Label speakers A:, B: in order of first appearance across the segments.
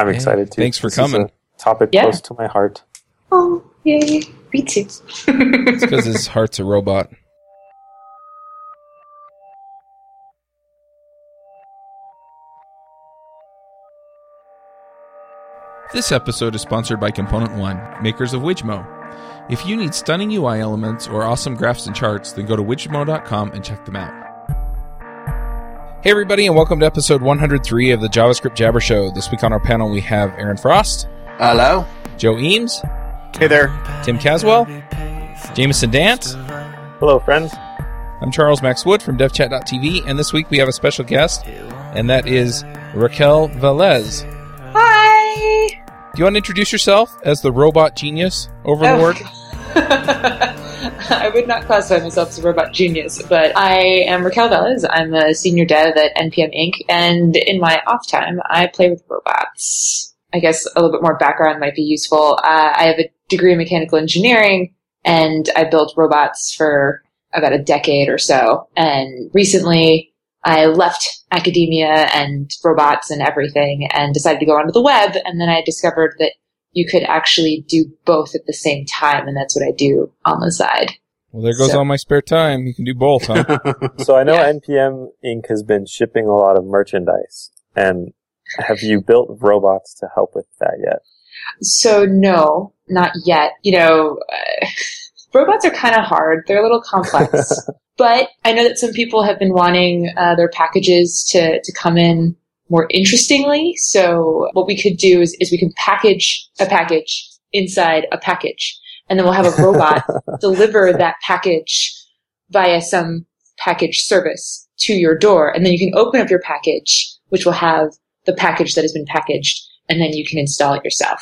A: I'm excited too.
B: Thanks for
A: This is
B: coming.
A: a topic
C: Yeah.
A: close to my heart.
C: Oh, yay. Me too.
B: It's because his heart's a robot. This episode is sponsored by Component One, makers of Wijmo. If you need stunning UI elements or awesome graphs and charts, then go to wijmo.com and check them out. Hey, everybody, and welcome to episode 103 of the JavaScript Jabber Show. This week on our panel, we have Aaron Frost,
D: Hello.
B: Joe Eames,
D: Hey there.
B: Tim Caswell, Jameson Dance,
A: Hello, friends.
B: I'm Charles Max Wood from DevChat.tv, and this week we have a special guest, and that is Raquel Velez.
C: Hi.
B: Do you want to introduce yourself as the robot genius over the
C: Oh. I would not classify myself as a robot genius, but I am Raquel Velez. I'm a senior dev at NPM Inc. And in my off time, I play with robots. I guess a little bit more background might be useful. Uh, I have a degree in mechanical engineering, and I built robots for about a decade or so. And recently, I left academia and robots and everything, and decided to go onto the web. And then I discovered that you could actually do both at the same time, and that's what I do on the side.
B: Well, there goes
C: So-
B: all my spare time. You can do both, huh?
A: So I know
C: Yeah.
A: NPM Inc. has been shipping a lot of merchandise, and have you built robots to help with that yet?
C: So no, not yet. You know, uh, robots are kind of hard. They're a little complex. but I know that some people have been wanting uh, their packages to, to come in more interestingly. So what we could do is, is we can package a package inside a package. And then we'll have a robot deliver that package via some package service to your door. And then you can open up your package, which will have the package that has been packaged, and then you can install it yourself.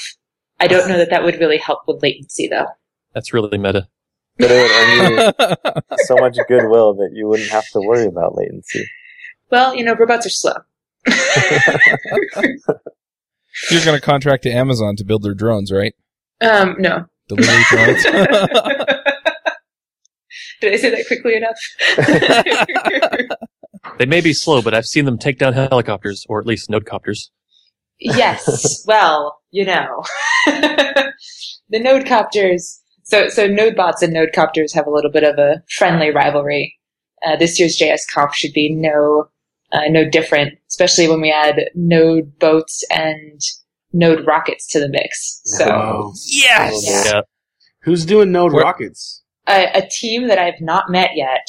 C: I don't know that that would really help with latency though.
E: That's really meta.
A: But it would earn you so much goodwill that you wouldn't have to worry about latency.
C: Well, you know, robots are slow.
B: You're going to contract to Amazon to build their drones, right?
C: um, no.
B: Delivery drones.
C: Did I say that quickly enough?
E: They may be slow, but I've seen them take down helicopters, or at least nodecopters.
C: yes. Well, you know, the nodecopters. So, so nodebots and nodecopters have a little bit of a friendly rivalry. Uh, this year's JS Conf should be no, uh, no different, especially when we add node boats and node rockets to the mix. So,
D: Oh.
B: yes!
C: Yeah.
E: Yeah.
D: Who's doing node
B: Where-
D: rockets?
C: a, a team that I've not met yet.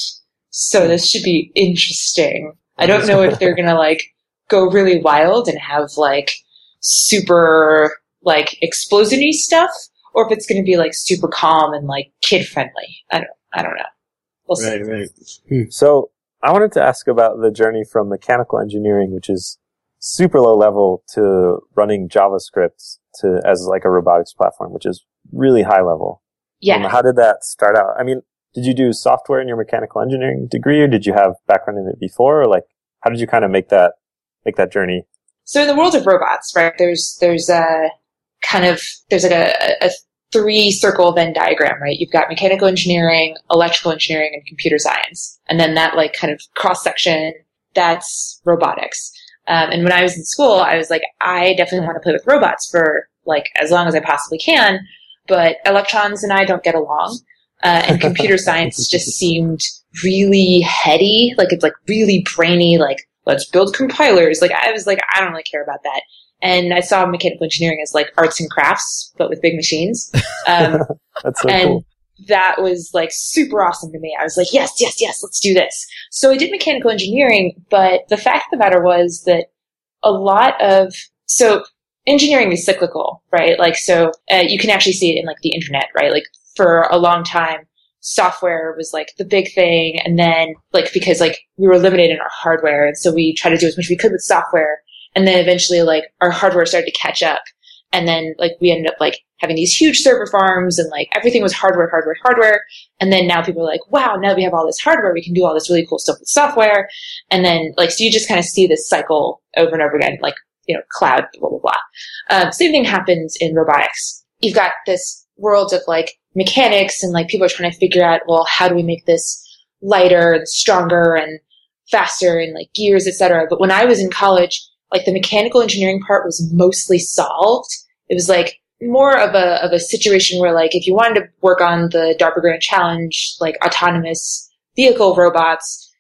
C: So this should be interesting. I don't know if they're gonna like go really wild and have like super like explosiony stuff, or if it's gonna be like super calm and like kid friendly. I don't. I don't know. We'll see.
D: Right, right.
A: So I wanted to ask about the journey from mechanical engineering, which is super low level, to running JavaScript to as like a robotics platform, which is really high level. Um,
C: Yeah.
A: how did that start out? I mean, did you do software in your mechanical engineering degree, or did you have background in it before, or like how did you kind of make that make that journey?
C: So in the world of robots, right? There's there's a kind of there's like a, a three circle Venn diagram, right? You've got mechanical engineering, electrical engineering, and computer science, and then that like kind of cross section that's robotics. Um, and when I was in school, I was like, I definitely want to play with robots for like as long as I possibly can, but electrons and I don't get along. Uh, and computer science just seemed really heady, like it's like really brainy, like let's build compilers. Like I was like, I don't really care about that. And I saw mechanical engineering as like arts and crafts, but with big machines. Um,
A: That's so
C: and
A: cool.
C: that was like super awesome to me. I was like, yes, yes, yes, let's do this. So I did mechanical engineering, but the fact of the matter was that a lot of, so engineering is cyclical, right? Like, so uh, you can actually see it in like the internet, right? Like for a long time, software was like the big thing. And then like, because like we were limited in our hardware. And so we tried to do as much as we could with software. And then eventually like our hardware started to catch up. And then like we ended up like having these huge server farms and like everything was hardware, hardware, hardware. And then now people are like, wow, now we have all this hardware, we can do all this really cool stuff with software. And then like, so you just kind of see this cycle over and over again, like, you know, cloud, blah, blah, blah. Um, same thing happens in robotics. You've got this world of like mechanics and like people are trying to figure out, well, how do we make this lighter and stronger and faster and like gears, etc. But when I was in college, like the mechanical engineering part was mostly solved. It was like more of a of a situation where like if you wanted to work on the DARPA Grand Challenge, like autonomous vehicle robots,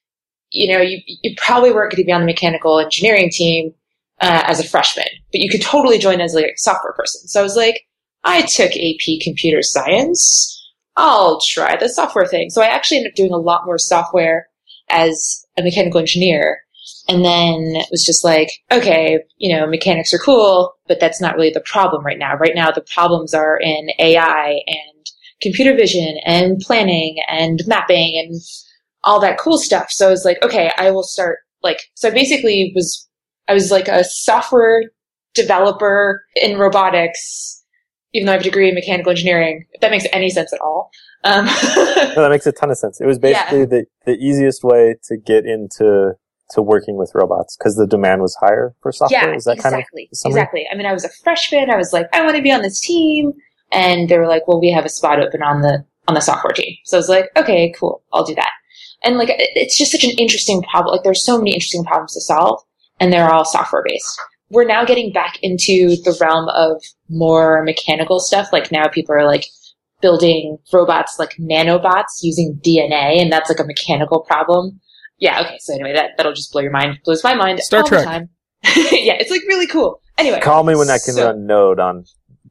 C: you know, you you probably weren't going to be on the mechanical engineering team uh, as a freshman, but you could totally join as like a software person. So I was like, I took AP computer science. I'll try the software thing. So I actually ended up doing a lot more software as a mechanical engineer. And then it was just like, okay, you know, mechanics are cool, but that's not really the problem right now. Right now, the problems are in AI and computer vision and planning and mapping and all that cool stuff. So I was like, okay, I will start like, so I basically was, I was like a software developer in robotics, even though I have a degree in mechanical engineering, if that makes any sense at all. Um,
A: no, that makes a ton of sense. It was basically
C: Yeah.
A: the, the easiest way to get into to working with robots because the demand was higher for software.
C: yeah,
A: Is that kind of
C: exactly, exactly. I mean, I was a freshman. I was like, I want to be on this team, and they were like, well, we have a spot open on the on the software team. So I was like, okay, cool, I'll do that. And like, it's just such an interesting problem. Like, there's so many interesting problems to solve, and they're all software based. We're now getting back into the realm of more mechanical stuff. Like now, people are like building robots like nanobots using DNA, and that's like a mechanical problem. Yeah, okay. So anyway, that that'll just blow your mind. Blows my mind
B: Star
C: all
B: Trek.
C: the time. yeah, it's like really cool. Anyway,
A: Call me when I can
C: so-
A: run Node on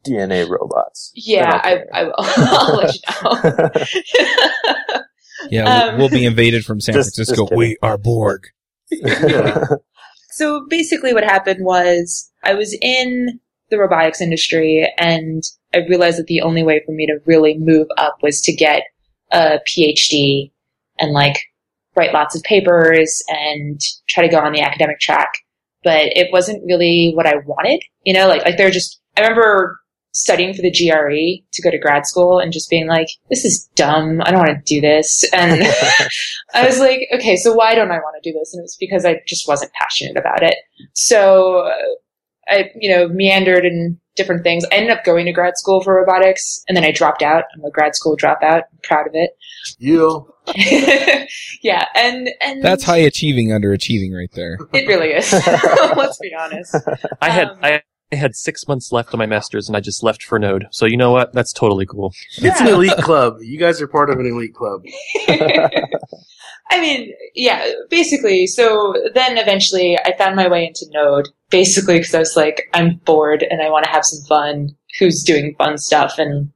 A: DNA robots.
C: Yeah, I, I will. I'll let you know.
B: Yeah,
C: Um,
B: we'll, we'll be invaded from San
A: Just-
B: Francisco.
A: just
B: we are Borg.
C: so basically, what happened was I was in the robotics industry, and I realized that the only way for me to really move up was to get a PhD and like write lots of papers and try to go on the academic track. But it wasn't really what I wanted, you know. Like, like they're just. I remember studying for the GRE to go to grad school and just being like, this is dumb. I don't want to do this. And I was like, okay, so why don't I want to do this? And it was because I just wasn't passionate about it. So I, you know, meandered in different things. I ended up going to grad school for robotics and then I dropped out. I'm a grad school dropout. I'm proud of it.
D: You.
C: yeah. And, and
B: That's high achieving underachieving right there.
C: it really is. Let's be honest.
E: I had
C: Um,
E: I, I had six months left on my master's, and I just left for Node. So you know what? That's totally cool.
D: It's an elite club. You guys are part of an elite club.
C: I mean, yeah, basically. So then eventually I found my way into Node, basically because I was like, I'm bored and I want to have some fun. Who's doing fun stuff? And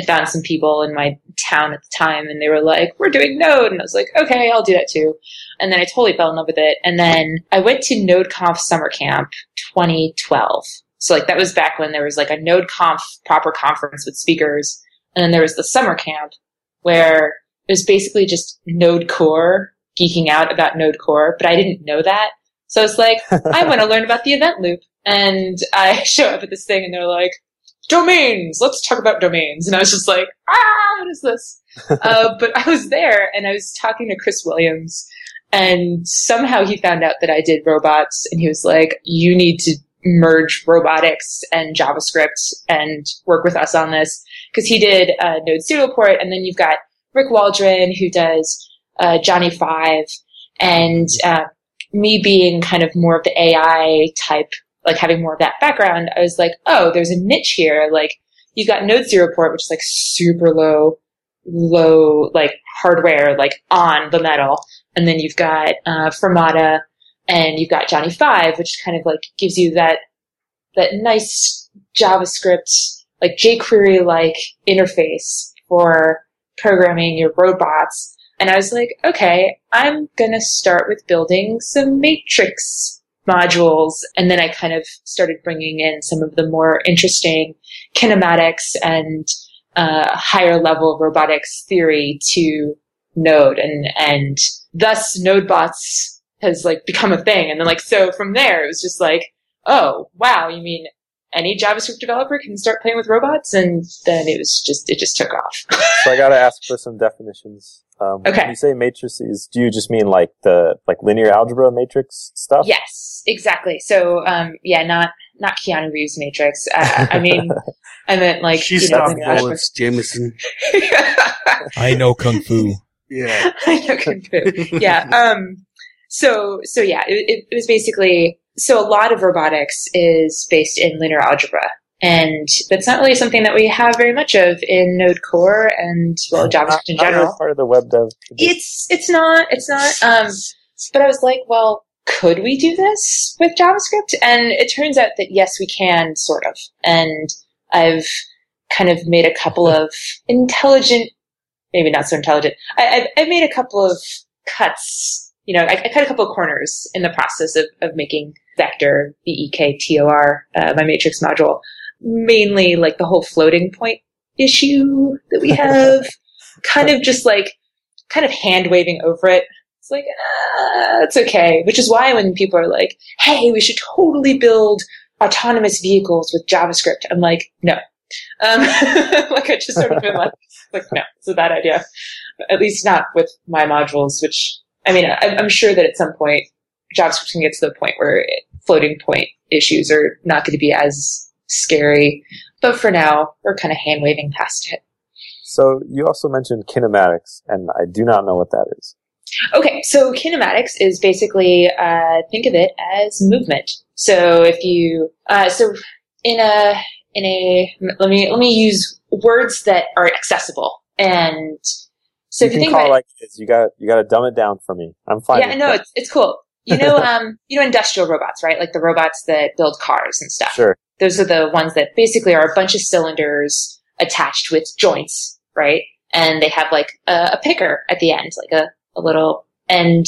C: I found some people in my town at the time and they were like, we're doing Node. And I was like, okay, I'll do that too. And then I totally fell in love with it. And then I went to NodeConf summer camp 2012. So like that was back when there was like a NodeConf proper conference with speakers. And then there was the summer camp where it was basically just Node Core geeking out about Node Core, but I didn't know that. So it's like, I want to learn about the event loop. And I show up at this thing and they're like, domains, let's talk about domains. And I was just like, ah, what is this? uh, but I was there and I was talking to Chris Williams and somehow he found out that I did robots and he was like, you need to merge robotics and JavaScript and work with us on this. Cause he did uh, Node Serial Port and then you've got Rick Waldron who does uh, Johnny Five and uh, me being kind of more of the AI type, like having more of that background, I was like, oh, there's a niche here. Like you've got Node Serial Port, which is like super low, low, like hardware, like on the metal. And then you've got, uh, Firmata and you've got Johnny Five, which kind of like gives you that, that nice JavaScript, like jQuery like interface for programming your robots. And I was like, okay, I'm gonna start with building some matrix modules. And then I kind of started bringing in some of the more interesting kinematics and uh, higher level robotics theory to Node, and and thus NodeBots has like become a thing. And then like so from there, it was just like, oh wow, you mean any JavaScript developer can start playing with robots? And then it was just it just took off.
A: so I gotta ask for some definitions. Um,
C: Okay.
A: When you say matrices, do you just mean like the like linear algebra matrix stuff?
C: Yes, exactly. So, um, yeah, not not Keanu Reeves Matrix. Uh, I mean, I meant like
D: She
C: you know,
D: stopped
C: linear
D: bullets, Jameson.
B: I know kung fu.
D: Yeah.
C: I know Kung Fu. Yeah. Um. So so yeah, it, it, it was basically so a lot of robotics is based in linear algebra. And that's not really something that we have very much of in Node Core and well JavaScript in
A: Not
C: general.
A: part of the web dev.
C: It's it's not it's not. Um, but I was like, well, could we do this with JavaScript? And it turns out that yes, we can, sort of. And I've kind of made a couple of intelligent, maybe not so intelligent. I, I've, I've made a couple of cuts. You know, I, I cut a couple of corners in the process of, of making Vektor, V-E-K-T-O-R, uh, my matrix module. Mainly like the whole floating point issue that we have. kind of just like, kind of hand waving over it. It's like, ah, it's okay. Which is why when people are like, hey, we should totally build autonomous vehicles with JavaScript, I'm like, no. Um, like I just sort of been like, like, no, it's a bad idea. At least not with my modules, which, I mean, I, I'm sure that at some point JavaScript can get to the point where it, floating point issues are not going to be as scary. But for now, we're kind of hand waving past it.
A: So you also mentioned kinematics, and I do not know what that is.
C: Okay, so kinematics is basically uh, think of it as movement. So if you uh, so in a in a let me let me use words that are accessible and so
A: you
C: if you think
A: call
C: about
A: it like it is. You got you got to dumb it down for me. I'm fine.
C: yeah, no,
A: that.
C: it's it's cool. You know, um, you know, industrial robots, right? Like the robots that build cars and stuff.
A: Sure.
C: Those are the ones that basically are a bunch of cylinders attached with joints, right? And they have like a, a picker at the end, like a, a little end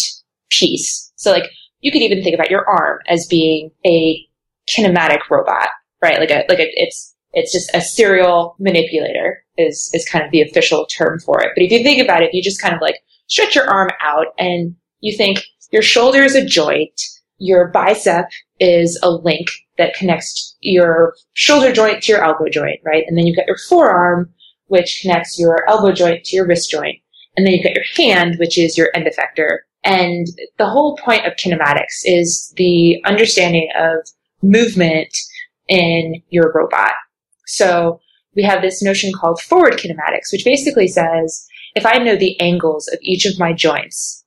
C: piece. So like you could even think about your arm as being a kinematic robot, right? Like a like a, it's it's just a serial manipulator is is kind of the official term for it. But if you think about it, if you just kind of like stretch your arm out and you think your shoulder is a joint, your bicep is a link that connects your shoulder joint to your elbow joint, right? And then you've got your forearm, which connects your elbow joint to your wrist joint. And then you've got your hand, which is your end effector. And the whole point of kinematics is the understanding of movement in your robot. So we have this notion called forward kinematics, which basically says if I know the angles of each of my joints,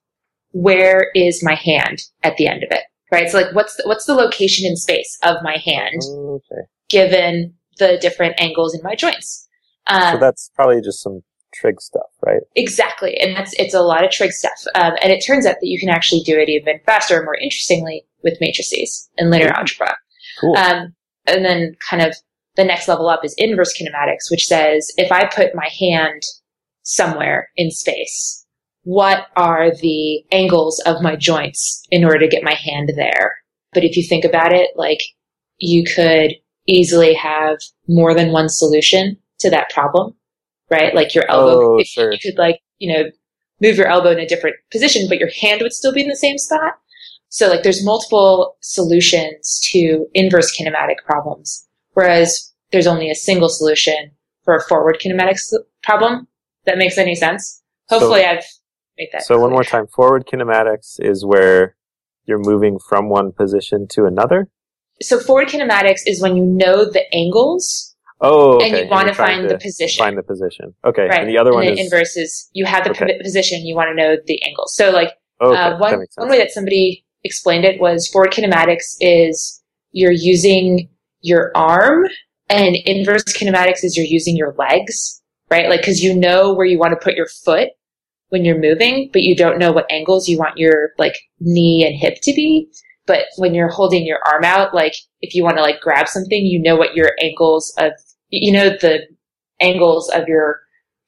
C: where is my hand at the end of it? Right? So like what's the, what's the location in space of my hand
A: Okay.
C: given the different angles in my joints? Um,
A: So that's probably just some trig stuff, right?
C: Exactly, and that's it's a lot of trig stuff. Um, and it turns out that you can actually do it even faster and more interestingly with matrices and linear algebra.
A: Cool.
C: Um, and then kind of the next level up is inverse kinematics, which says if I put my hand somewhere in space, what are the angles of my joints in order to get my hand there? But if you think about it, like you could easily have more than one solution to that problem, right? Like your elbow,
A: Oh,
C: if
A: sure.
C: you could like, you know, move your elbow in a different position, but your hand would still be in the same spot. So like there's multiple solutions to inverse kinematic problems, whereas there's only a single solution for a forward kinematics problem. That makes any sense? Hopefully I've made that.
A: So one more time, forward kinematics is where you're moving from one position to another.
C: So forward kinematics is when you know the angles
A: Oh, okay.
C: and you want to find the position.
A: Find the position. Okay.
C: right.
A: And the other one
C: and
A: is
C: inverse is you have the
A: Okay.
C: position, you want to know the angles. So like
A: okay.
C: Uh, one, one way that somebody explained it was forward kinematics is you're using your arm and inverse kinematics is you're using your legs, right? Like, cause you know where you want to put your foot when you're moving, but you don't know what angles you want your like knee and hip to be. But when you're holding your arm out, like if you want to like grab something, you know what your angles of, you know, the angles of your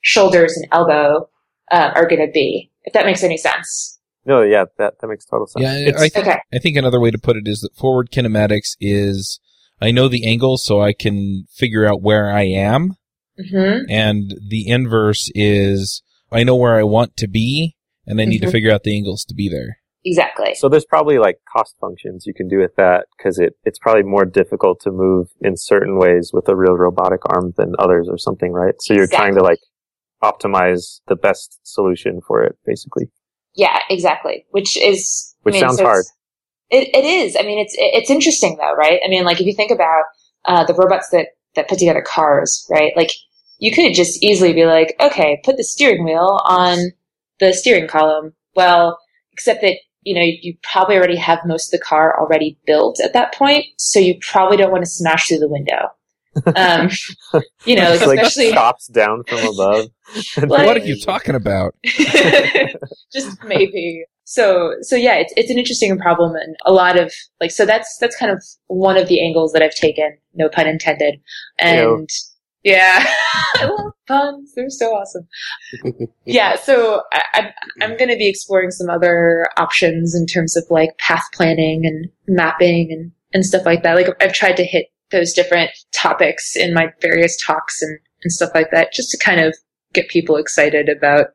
C: shoulders and elbow uh, are going to be, if that makes any sense.
A: No, yeah, that that makes total sense.
B: Yeah, I think
C: Okay.
B: I think another way to put it is that forward kinematics is I know the angle so I can figure out where I am,
C: hmm
B: and the inverse is I know where I want to be, and I need to
C: Mhm.
B: figure out the angles to be there.
C: Exactly.
A: So there's probably like cost functions you can do with that because it, it's probably more difficult to move in certain ways with a real robotic arm than others or something, right? So you're trying to like optimize the best solution for it, basically.
C: Yeah, exactly. Which is
A: Which
C: I mean,
A: sounds
C: so
A: hard.
C: It, it is. I mean, it's it's interesting though, right? I mean, like if you think about uh, the robots that that put together cars, right? Like you could just easily be like, okay, put the steering wheel on the steering column. Well, except that you know, you probably already have most of the car already built at that point, so you probably don't want to smash through the window. Um, you know,
A: It's like
C: especially
A: chops down from above.
C: Like-
B: what are you talking about?
C: just maybe. So, so yeah, it's, it's an interesting problem and a lot of, like, so that's, that's kind of one of the angles that I've taken, no pun intended. And yeah, I love puns. They're so awesome. Yeah. So I, I'm, I'm going to be exploring some other options in terms of like path planning and mapping and, and stuff like that. Like I've tried to hit those different topics in my various talks and, and stuff like that just to kind of get people excited about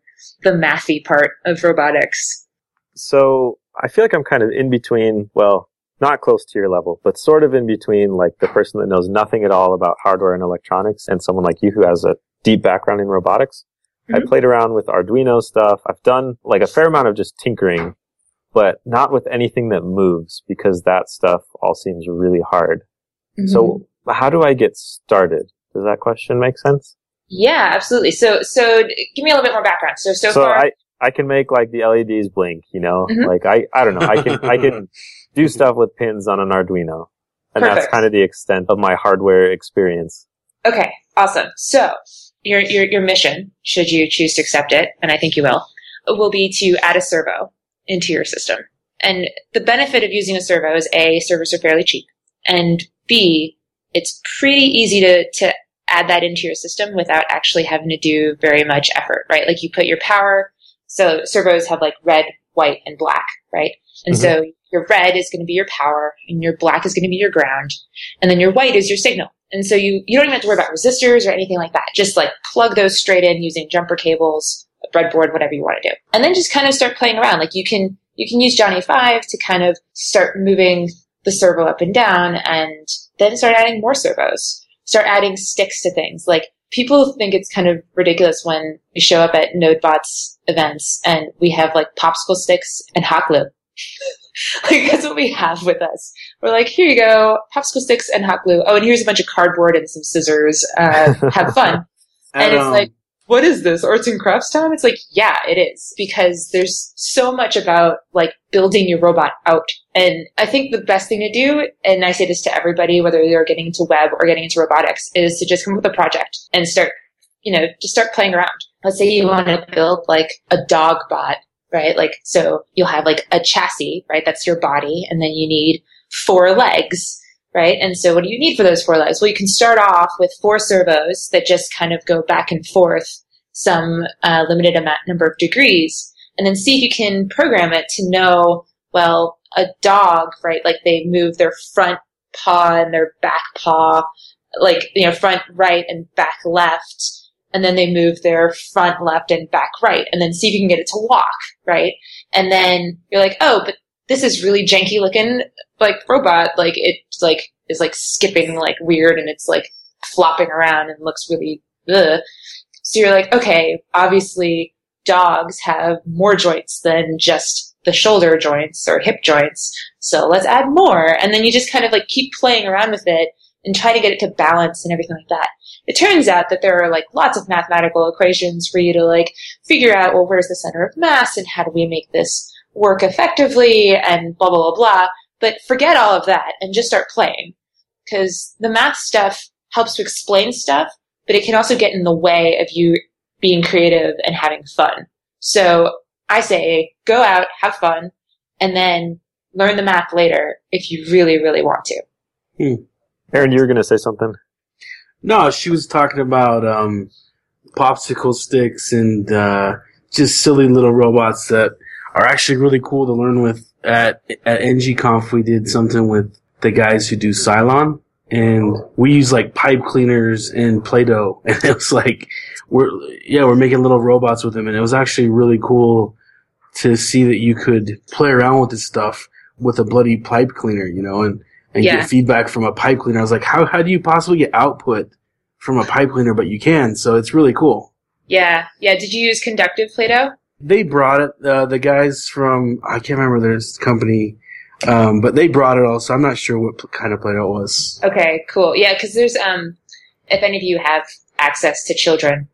C: the mathy part of robotics.
A: So I feel like I'm kind of in between, well, not close to your level, but sort of in between like the person that knows nothing at all about hardware and electronics and someone like you who has a deep background in robotics. I
C: Mhm.
A: played around with Arduino stuff. I've done like a fair amount of just tinkering, but not with anything that moves because that stuff all seems really hard.
C: Mm-hmm.
A: So how do I get started? Does that question make sense?
C: yeah, absolutely. So, so give me a little bit more background. So, so,
A: so
C: far,
A: I, I can make like the LEDs blink, you know,
C: Mhm.
A: like I, I don't know, I can, I can do mm-hmm. stuff with pins on an Arduino. And that's kind of the extent of my hardware experience.
C: Okay, awesome. So your your your mission, should you choose to accept it, and I think you will, will be to add a servo into your system. And the benefit of using a servo is a servos are fairly cheap, and b it's pretty easy to to add that into your system without actually having to do very much effort, right? Like you put your power. So servos have like red, white, and black, right? And mm-hmm. so your red is going to be your power, and your black is going to be your ground, and then your white is your signal. And so you, you don't even have to worry about resistors or anything like that. Just like plug those straight in using jumper cables, a breadboard, whatever you want to do. And then just kind of start playing around. Like you can, you can use Johnny 5 to kind of start moving the servo up and down and then start adding more servos. Start adding sticks to things. Like people think it's kind of ridiculous when we show up at NodeBots events and we have like popsicle sticks and hot glue. like that's what we have with us. We're like, here you go, popsicle sticks and hot glue. Oh, and here's a bunch of cardboard and some scissors. Uh, have fun. and it's like, what is this? Arts and crafts time? It's like, yeah, it is. Because there's so much about like building your robot out. And I think the best thing to do, and I say this to everybody, whether you're getting into web or getting into robotics, is to just come up with a project and start, you know, just start playing around. Let's say you want to build like a dog bot, right? Like, so you'll have like a chassis, right? That's your body. And then you need four legs right? And so what do you need for those four legs? Well, you can start off with four servos that just kind of go back and forth some uh, limited amount number of degrees, and then see if you can program it to know, well, a dog, right? Like they move their front paw and their back paw, like, you know, front right and back left. And then they move their front left and back right, and then see if you can get it to walk, right? And then you're like, oh, but this is really janky looking like robot, like it's like is like skipping like weird and it's like flopping around and looks really ugh. So you're like, okay, obviously dogs have more joints than just the shoulder joints or hip joints. So let's add more. And then you just kind of like keep playing around with it and try to get it to balance and everything like that. It turns out that there are like lots of mathematical equations for you to like figure out, well, where's the center of mass and how do we make this work effectively and blah, blah, blah, blah. But forget all of that and just start playing. Cause the math stuff helps to explain stuff, but it can also get in the way of you being creative and having fun. So I say go out, have fun, and then learn the math later if you really, really want to. Hmm.
A: Aaron, you were going to say something?
D: No, she was talking about um, popsicle sticks and uh, just silly little robots that are actually really cool to learn with. At at NGConf, we did something with the guys who do Cylon, and we use like pipe cleaners and Play-Doh, and it was like we're yeah we're making little robots with them, and it was actually really cool to see that you could play around with this stuff with a bloody pipe cleaner, you know, and and
C: Yeah.
D: get feedback from a pipe cleaner. I was like, how how do you possibly get output from a pipe cleaner? But you can, so it's really cool.
C: Yeah, yeah. Did you use conductive Play-Doh?
D: They brought it. Uh, the guys from I can't remember their company, um, but they brought it also. I'm not sure what p- kind of Play-Doh it was.
C: Okay, cool. Yeah, because there's um, if any of you have access to children,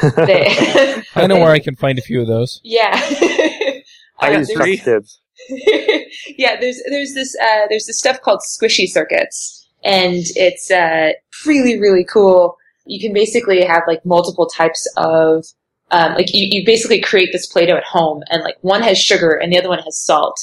C: they,
B: I know where I can find a few of those.
C: Yeah.
A: I use
C: there's-
A: Trust Kids.
C: yeah, there's there's this uh, there's this stuff called squishy circuits, and it's uh, really really cool. You can basically have like multiple types of um, like you, you basically create this Play-Doh at home, and like one has sugar and the other one has salt.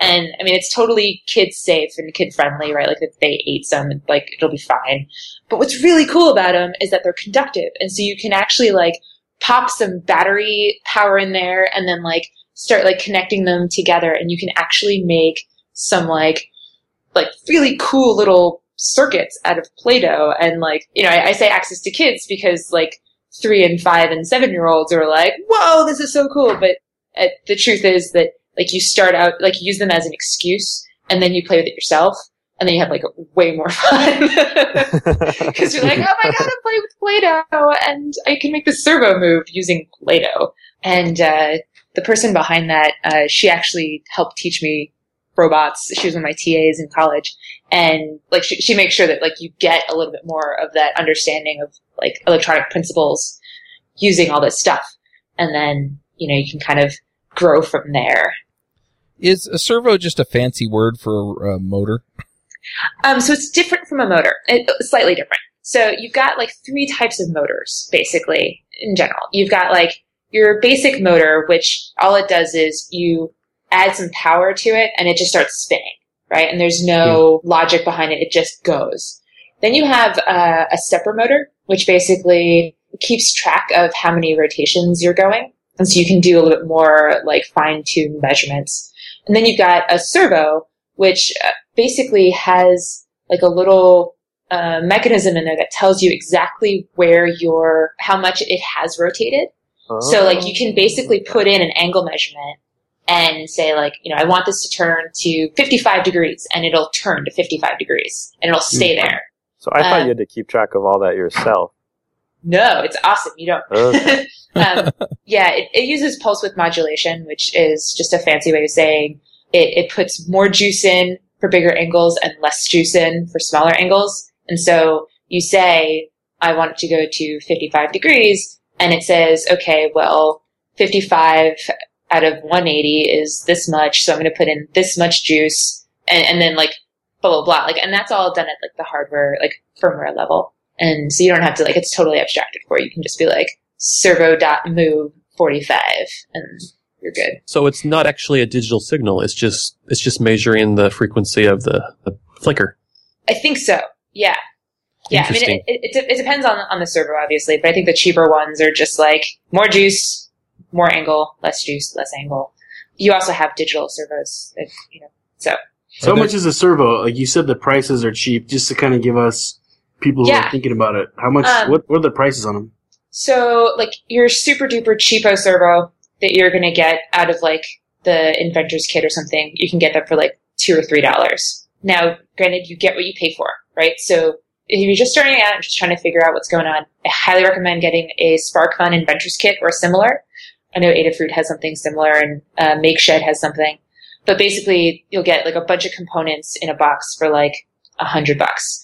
C: And I mean, it's totally kid safe and kid friendly, right? Like if they ate some, like it'll be fine. But what's really cool about them is that they're conductive, and so you can actually like pop some battery power in there, and then like start like connecting them together, and you can actually make some like like really cool little circuits out of Play-Doh. And like, you know, I, I say access to kids because like three and five and seven year olds are like, whoa, this is so cool. But uh, the truth is that like you start out, like use them as an excuse and then you play with it yourself and then you have like way more fun because you're like, oh my god, I play with Play-Doh and I can make the servo move using Play-Doh. And uh, the person behind that, uh, she actually helped teach me robots. She was one of my TAs in college, and like she, she makes sure that like you get a little bit more of that understanding of like electronic principles using all this stuff, and then you know you can kind of grow from there.
B: Is a servo just a fancy word for a motor?
C: Um, so it's different from a motor. It's slightly different. So you've got like three types of motors, basically, in general. You've got like your basic motor, which all it does is you add some power to it and it just starts spinning, right? And there's no yeah. logic behind it. It just goes. Then you have uh, a stepper motor, which basically keeps track of how many rotations you're going. And so you can do a little bit more like fine tuned measurements. And then you've got a servo, which uh, basically has like a little uh, mechanism in there that tells you exactly where your, how much it has rotated. Oh. So like you can basically put in an angle measurement and say like, you know, I want this to turn to 55 degrees and it'll turn to 55 degrees and it'll stay mm-hmm. there.
A: So I thought um, you had to keep track of all that yourself.
C: No, it's awesome. You don't. Okay. um, yeah, it, it, uses pulse width modulation, which is just a fancy way of saying it, it puts more juice in for bigger angles and less juice in for smaller angles. And so you say, I want it to go to 55 degrees, and it says, okay, well, 55 out of 180 is this much, so I'm going to put in this much juice, and, and then like blah blah blah. Like, and that's all done at like the hardware, like firmware level, and so you don't have to like it's totally abstracted for you. You can just be like servo dot move 45, and you're good.
E: So it's not actually a digital signal. It's just it's just measuring the frequency of the, the flicker.
C: I think so. Yeah. Yeah, I mean, it, it, it, depends on on the servo, obviously, but I think the cheaper ones are just like more juice, more angle, less juice, less angle. You also have digital servos, if, you know, so.
D: So how much is a servo? Like you said, the prices are cheap. Just to kind of give us people who are thinking about it, how much? Um, what, what are the prices on them?
C: So, like your super duper cheapo servo that you're going to get out of like the inventor's kit or something, you can get them for like two or three dollars. Now, granted, you get what you pay for, right? So if you're just starting out and just trying to figure out what's going on, I highly recommend getting a SparkFun Inventor's Kit or similar. I know Adafruit has something similar and uh, MakeShed has something. But basically, you'll get like a bunch of components in a box for like a hundred bucks.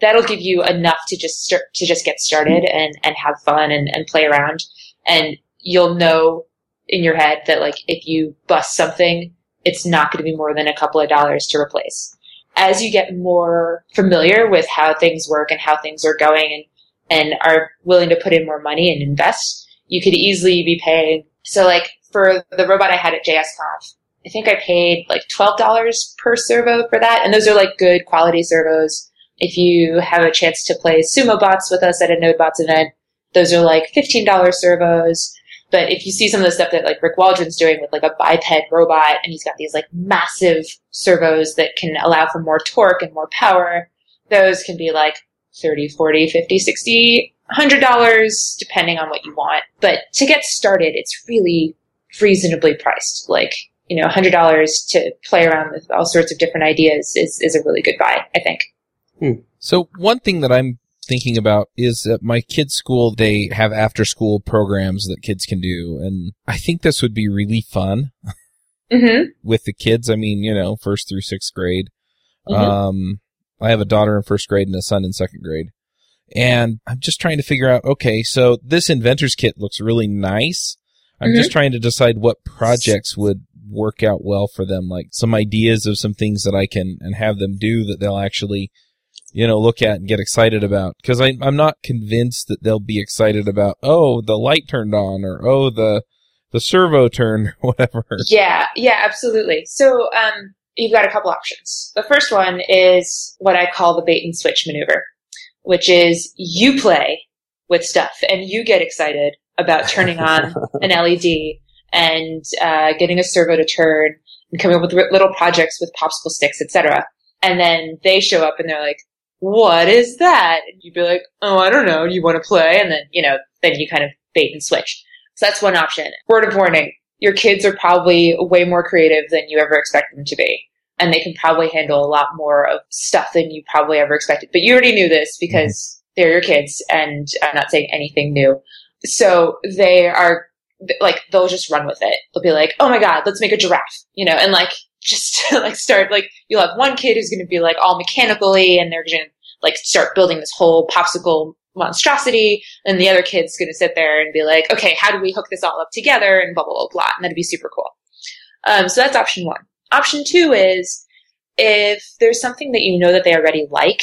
C: That'll give you enough to just start, to just get started and, and have fun and, and play around. And you'll know in your head that like if you bust something, it's not going to be more than a couple of dollars to replace. As you get more familiar with how things work and how things are going and, and are willing to put in more money and invest, you could easily be paying. So like for the robot I had at JSConf, I think I paid like $12 per servo for that. And those are like good quality servos. If you have a chance to play Sumo Bots with us at a NodeBots event, those are like $15 servos. But if you see some of the stuff that like Rick Waldron's doing with like a biped robot and he's got these like massive servos that can allow for more torque and more power, those can be like 30, 40, 50, 60, hundred dollars depending on what you want. But to get started, it's really reasonably priced. Like, you know, hundred dollars to play around with all sorts of different ideas is, is a really good buy, I think.
B: Hmm. So one thing that I'm thinking about is that my kids' school, they have after school programs that kids can do. And I think this would be really fun mm-hmm. with the kids. I mean, you know, first through sixth grade. Mm-hmm. Um, I have a daughter in first grade and a son in second grade. And I'm just trying to figure out, okay, so this inventor's kit looks really nice. I'm mm-hmm. just trying to decide what projects would work out well for them, like some ideas of some things that I can and have them do that they'll actually, you know, look at and get excited about. Cause I, I'm not convinced that they'll be excited about, oh, the light turned on or, oh, the, the servo turned or whatever.
C: Yeah. Yeah, absolutely. So, um, you've got a couple options. The first one is what I call the bait and switch maneuver, which is you play with stuff and you get excited about turning on an LED and uh, getting a servo to turn and coming up with little projects with popsicle sticks, etc. And then they show up and they're like, "What is that?" And you'd be like, "Oh, I don't know. You want to play?" And then you know, then you kind of bait and switch. So that's one option. Word of warning: your kids are probably way more creative than you ever expect them to be. And they can probably handle a lot more of stuff than you probably ever expected. But you already knew this because they're your kids and I'm not saying anything new. So they are like, they'll just run with it. They'll be like, oh my God, let's make a giraffe, you know, and like, just like start, like, you'll have one kid who's going to be like all mechanically and they're going to like start building this whole popsicle monstrosity. And the other kid's going to sit there and be like, okay, how do we hook this all up together and blah, blah, blah, blah. And that'd be super cool. Um, so that's option one. Option two is if there's something that you know that they already like,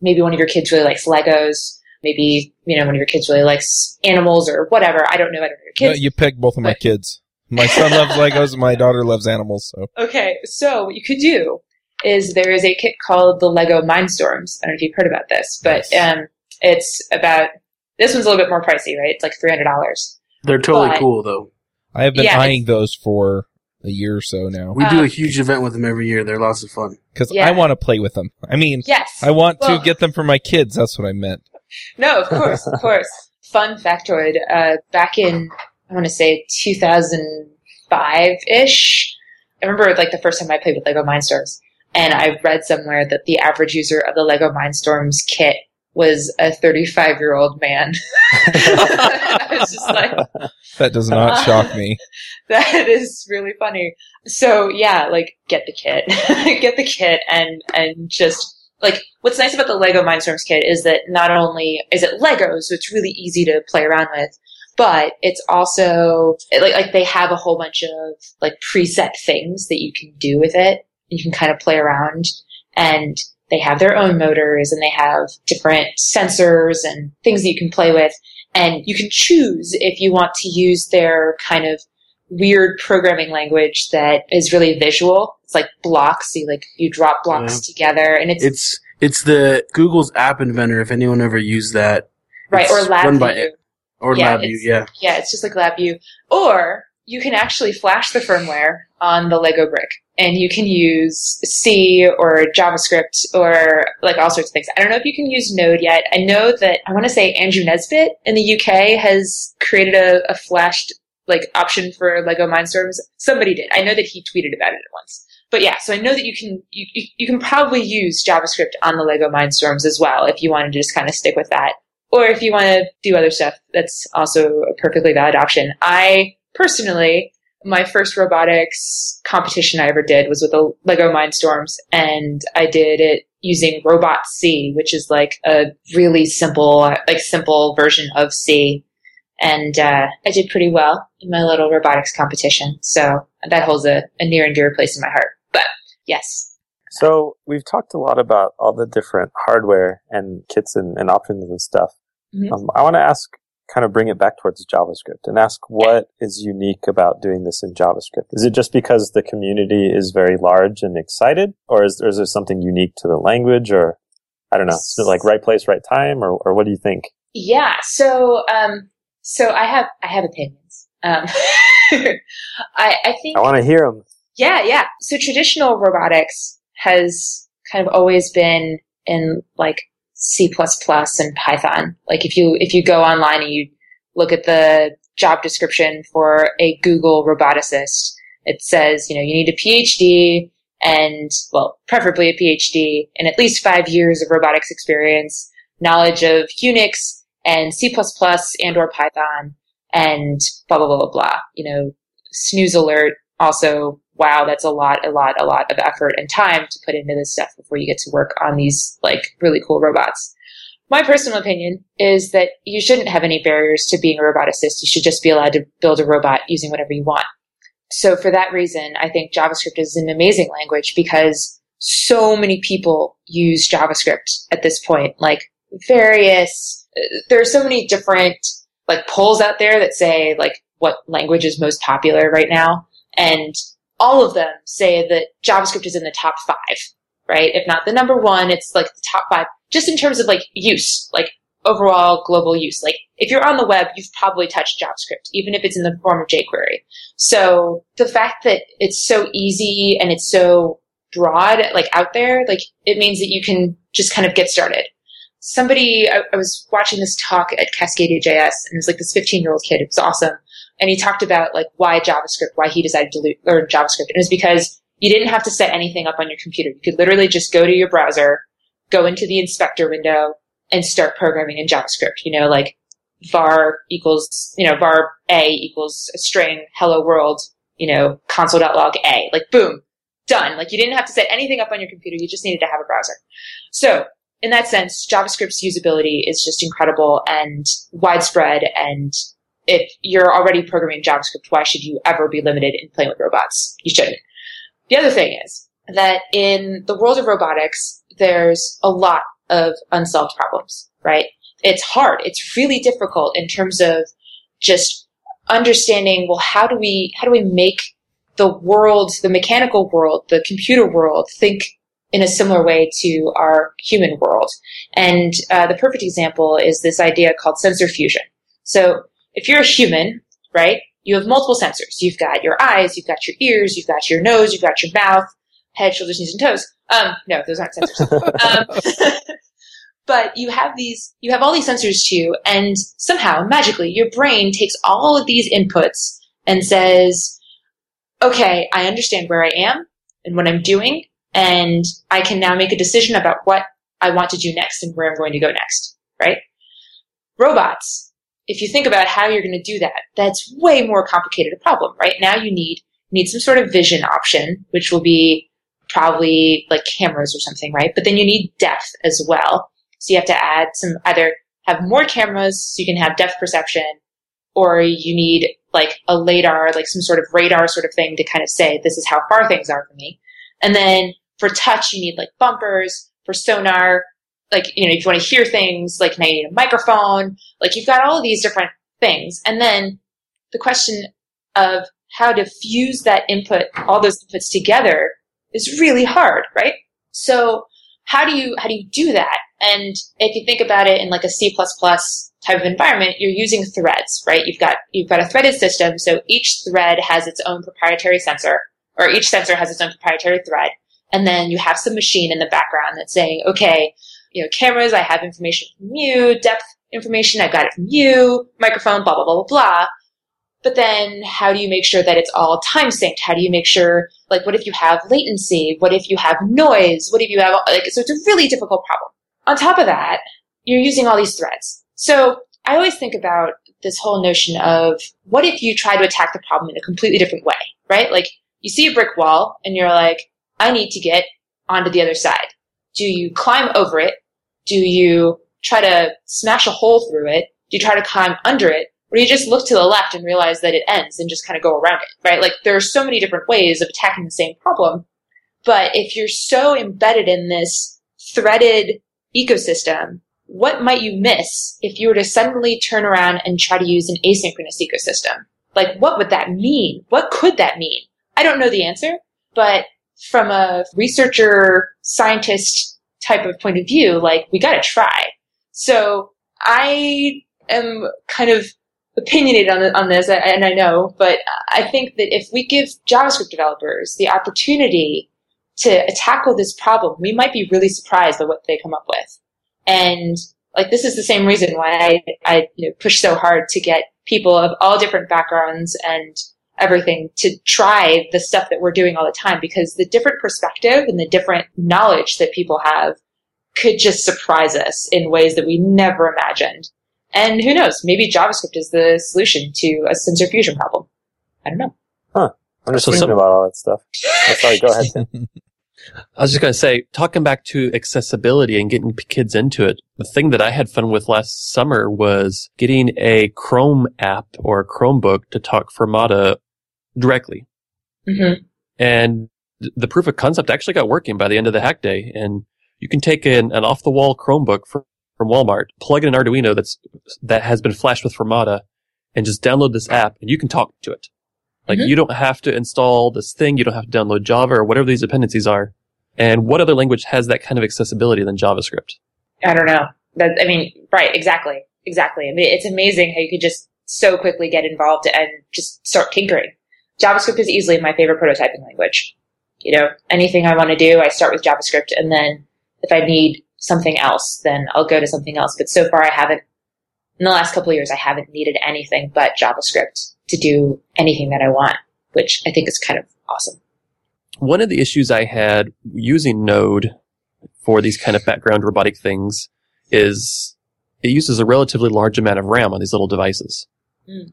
C: maybe one of your kids really likes Legos, maybe you know one of your kids really likes animals or whatever. I don't know. I don't know your kids.
B: No, you picked both of my kids. My son loves Legos, and my daughter loves animals. So
C: okay, so what you could do is there is a kit called the Lego Mindstorms. I don't know if you've heard about this, but yes. um, it's about this one's a little bit more pricey, right? It's like three hundred dollars.
D: They're totally but, cool though.
B: I have been yeah, eyeing those for a year or so now.
D: We do a um, huge event with them every year. They're lots of fun.
B: Because yeah. I want to play with them. I mean,
C: yes.
B: I want well, to get them for my kids. That's what I meant.
C: No, of course, of course. Fun factoid. Uh, back in, I want to say 2005-ish, I remember like the first time I played with Lego Mindstorms. And I read somewhere that the average user of the Lego Mindstorms kit was a 35 year old man.
B: I was just like, that does not uh, shock me.
C: That is really funny. So yeah, like get the kit, get the kit and, and just like what's nice about the Lego Mindstorms kit is that not only is it Lego, so it's really easy to play around with, but it's also like, like they have a whole bunch of like preset things that you can do with it. You can kind of play around and they have their own motors and they have different sensors and things that you can play with. And you can choose if you want to use their kind of weird programming language that is really visual. It's like blocks. You like you drop blocks yeah. together, and it's
D: it's it's the Google's App Inventor. If anyone ever used that,
C: right? It's or LabVIEW,
D: or yeah, LabVIEW, yeah,
C: yeah. It's just like LabVIEW, or you can actually flash the firmware on the Lego brick and you can use C or JavaScript or like all sorts of things. I don't know if you can use Node yet. I know that I want to say Andrew Nesbitt in the UK has created a, a flashed like option for Lego Mindstorms. Somebody did. I know that he tweeted about it at once. But yeah, so I know that you can you, you can probably use JavaScript on the Lego Mindstorms as well if you wanted to just kind of stick with that. Or if you want to do other stuff, that's also a perfectly valid option. I personally my first robotics competition I ever did was with the Lego Mindstorms, and I did it using Robot C, which is like a really simple, like simple version of C. And uh, I did pretty well in my little robotics competition, so that holds a, a near and dear place in my heart. But yes.
A: So we've talked a lot about all the different hardware and kits and, and options and stuff. Mm-hmm. Um, I want to ask kind of bring it back towards JavaScript and ask what is unique about doing this in JavaScript. Is it just because the community is very large and excited, or is, or is there something unique to the language, or I don't know, is it like right place, right time, or, or what do you think?
C: Yeah. So, um, so I have I have opinions. Um, I, I think
A: I want to hear them.
C: Yeah, yeah. So traditional robotics has kind of always been in like C++ and Python. Like if you, if you go online and you look at the job description for a Google roboticist, it says, you know, you need a PhD and, well, preferably a PhD and at least five years of robotics experience, knowledge of Unix and C++ and or Python and blah, blah, blah, blah, blah. You know, snooze alert. Also, wow, that's a lot, a lot, a lot of effort and time to put into this stuff before you get to work on these like really cool robots. My personal opinion is that you shouldn't have any barriers to being a roboticist. You should just be allowed to build a robot using whatever you want. so for that reason, I think JavaScript is an amazing language because so many people use JavaScript at this point. Like various, uh, there are so many different like polls out there that say like what language is most popular right now. And all of them say that JavaScript is in the top five, right? If not the number one, it's like the top five, just in terms of like use, like overall global use. Like if you're on the web, you've probably touched JavaScript, even if it's in the form of jQuery. So the fact that it's so easy and it's so broad, like out there, like it means that you can just kind of get started. Somebody, I, I was watching this talk at Cascadia JS and it was like this 15 year old kid. It was awesome. And he talked about like why JavaScript, why he decided to learn JavaScript. And it was because you didn't have to set anything up on your computer. You could literally just go to your browser, go into the inspector window and start programming in JavaScript. You know, like var equals, you know, var a equals a string hello world, you know, console.log a. Like boom, done. Like you didn't have to set anything up on your computer. You just needed to have a browser. So in that sense, JavaScript's usability is just incredible and widespread. And if you're already programming JavaScript, why should you ever be limited in playing with robots? You shouldn't. The other thing is that in the world of robotics, there's a lot of unsolved problems, right? It's hard. It's really difficult in terms of just understanding, well, how do we, how do we make the world, the mechanical world, the computer world think in a similar way to our human world. And uh, the perfect example is this idea called sensor fusion. So if you're a human, right, you have multiple sensors. You've got your eyes, you've got your ears, you've got your nose, you've got your mouth, head, shoulders, knees, and toes. Um, no, those aren't sensors. um, but you have these, you have all these sensors too, and somehow, magically, your brain takes all of these inputs and says, okay, I understand where I am and what I'm doing, and I can now make a decision about what I want to do next and where I'm going to go next, right? Robots, if you think about how you're going to do that, that's way more complicated a problem, right? Now you need, need some sort of vision option, which will be probably like cameras or something, right? But then you need depth as well. So you have to add some, either have more cameras so you can have depth perception, or you need like a lidar, like some sort of radar sort of thing to kind of say, this is how far things are from me. And then for touch, you need like bumpers. For sonar, like, you know, if you want to hear things, like now you need a microphone. Like you've got all of these different things. And then the question of how to fuse that input, all those inputs together is really hard, right? So how do you, how do you do that? And if you think about it in like a C++ type of environment, you're using threads, right? You've got, you've got a threaded system. So each thread has its own proprietary sensor or each sensor has its own proprietary thread. And then you have some machine in the background that's saying, okay, you know, cameras, I have information from you, depth information, I've got it from you, microphone, blah, blah, blah, blah, blah. But then how do you make sure that it's all time synced? How do you make sure, like, what if you have latency? What if you have noise? What if you have, like, so it's a really difficult problem. On top of that, you're using all these threads. So I always think about this whole notion of what if you try to attack the problem in a completely different way, right? Like, you see a brick wall and you're like, I need to get onto the other side. Do you climb over it? Do you try to smash a hole through it? Do you try to climb under it? Or do you just look to the left and realize that it ends and just kind of go around it, right? Like there are so many different ways of attacking the same problem. But if you're so embedded in this threaded ecosystem, what might you miss if you were to suddenly turn around and try to use an asynchronous ecosystem? Like what would that mean? What could that mean? I don't know the answer, but from a researcher, scientist type of point of view, like we gotta try. So I am kind of opinionated on, on this, and I know, but I think that if we give JavaScript developers the opportunity to tackle this problem, we might be really surprised by what they come up with. And like this is the same reason why I, I you know, push so hard to get people of all different backgrounds and everything to try the stuff that we're doing all the time because the different perspective and the different knowledge that people have could just surprise us in ways that we never imagined. And who knows, maybe JavaScript is the solution to a sensor fusion problem. I don't know.
A: Huh. I'm just so thinking some... about all that stuff. Oh, sorry, go ahead.
E: I was just going to say, talking back to accessibility and getting kids into it, the thing that I had fun with last summer was getting a Chrome app or a Chromebook to talk Firmata directly.
C: Mm-hmm.
E: And the proof of concept actually got working by the end of the hack day. And you can take an, an off the wall Chromebook from, from Walmart, plug in an Arduino that's, that has been flashed with Firmata and just download this app and you can talk to it. Like
C: Mhm.
E: you don't have to install this thing. You don't have to download Java or whatever these dependencies are. And what other language has that kind of accessibility than JavaScript?
C: I don't know. That, I mean, right, exactly. Exactly. I mean, it's amazing how you could just so quickly get involved and just start tinkering. JavaScript is easily my favorite prototyping language. You know, anything I want to do, I start with JavaScript and then if I need something else, then I'll go to something else. But so far I haven't, in the last couple of years, I haven't needed anything but JavaScript to do anything that I want, which I think is kind of awesome.
E: One of the issues I had using Node for these kind of background robotic things is it uses a relatively large amount of RAM on these little devices.
C: Mm.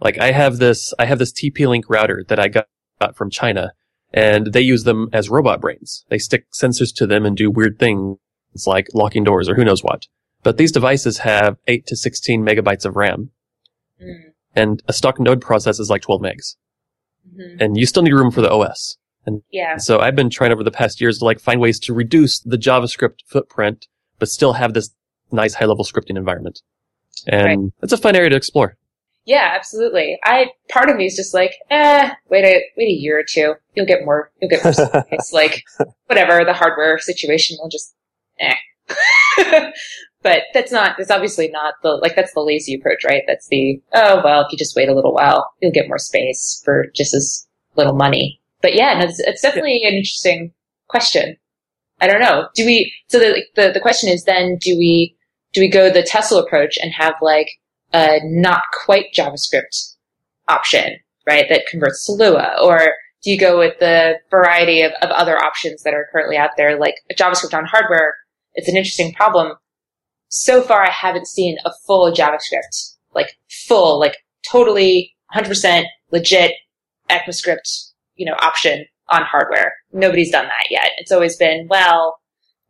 E: Like I have this, I have this TP-Link router that I got, got from China and they use them as robot brains. They stick sensors to them and do weird things like locking doors or who knows what. But these devices have 8 to 16 megabytes of RAM
C: Mm.
E: and a stock Node process is like 12 megs.
C: Mhm.
E: And you still need room for the OS.
C: And Yeah.
E: So I've been trying over the past years to like find ways to reduce the JavaScript footprint, but still have this nice high level scripting environment. And
C: Right.
E: it's a fun area to explore.
C: Yeah, absolutely. I part of me is just like, eh, wait a wait a year or two. You'll get more. You'll get more. it's like whatever the hardware situation will just, eh. but that's not. That's obviously not the like that's the lazy approach, right? That's the oh well, if you just wait a little while, you'll get more space for just as little money. But yeah, no, it's, it's definitely an interesting question. I don't know. Do we? So the the the question is then do we do we go the Tessel approach and have like a not quite JavaScript option, right? That converts to Lua, or do you go with the variety of, of other options that are currently out there, like JavaScript on hardware? It's an interesting problem. So far, I haven't seen a full JavaScript, like full, like totally 100% legit ECMAScript, you know, option on hardware. Nobody's done that yet. It's always been, well,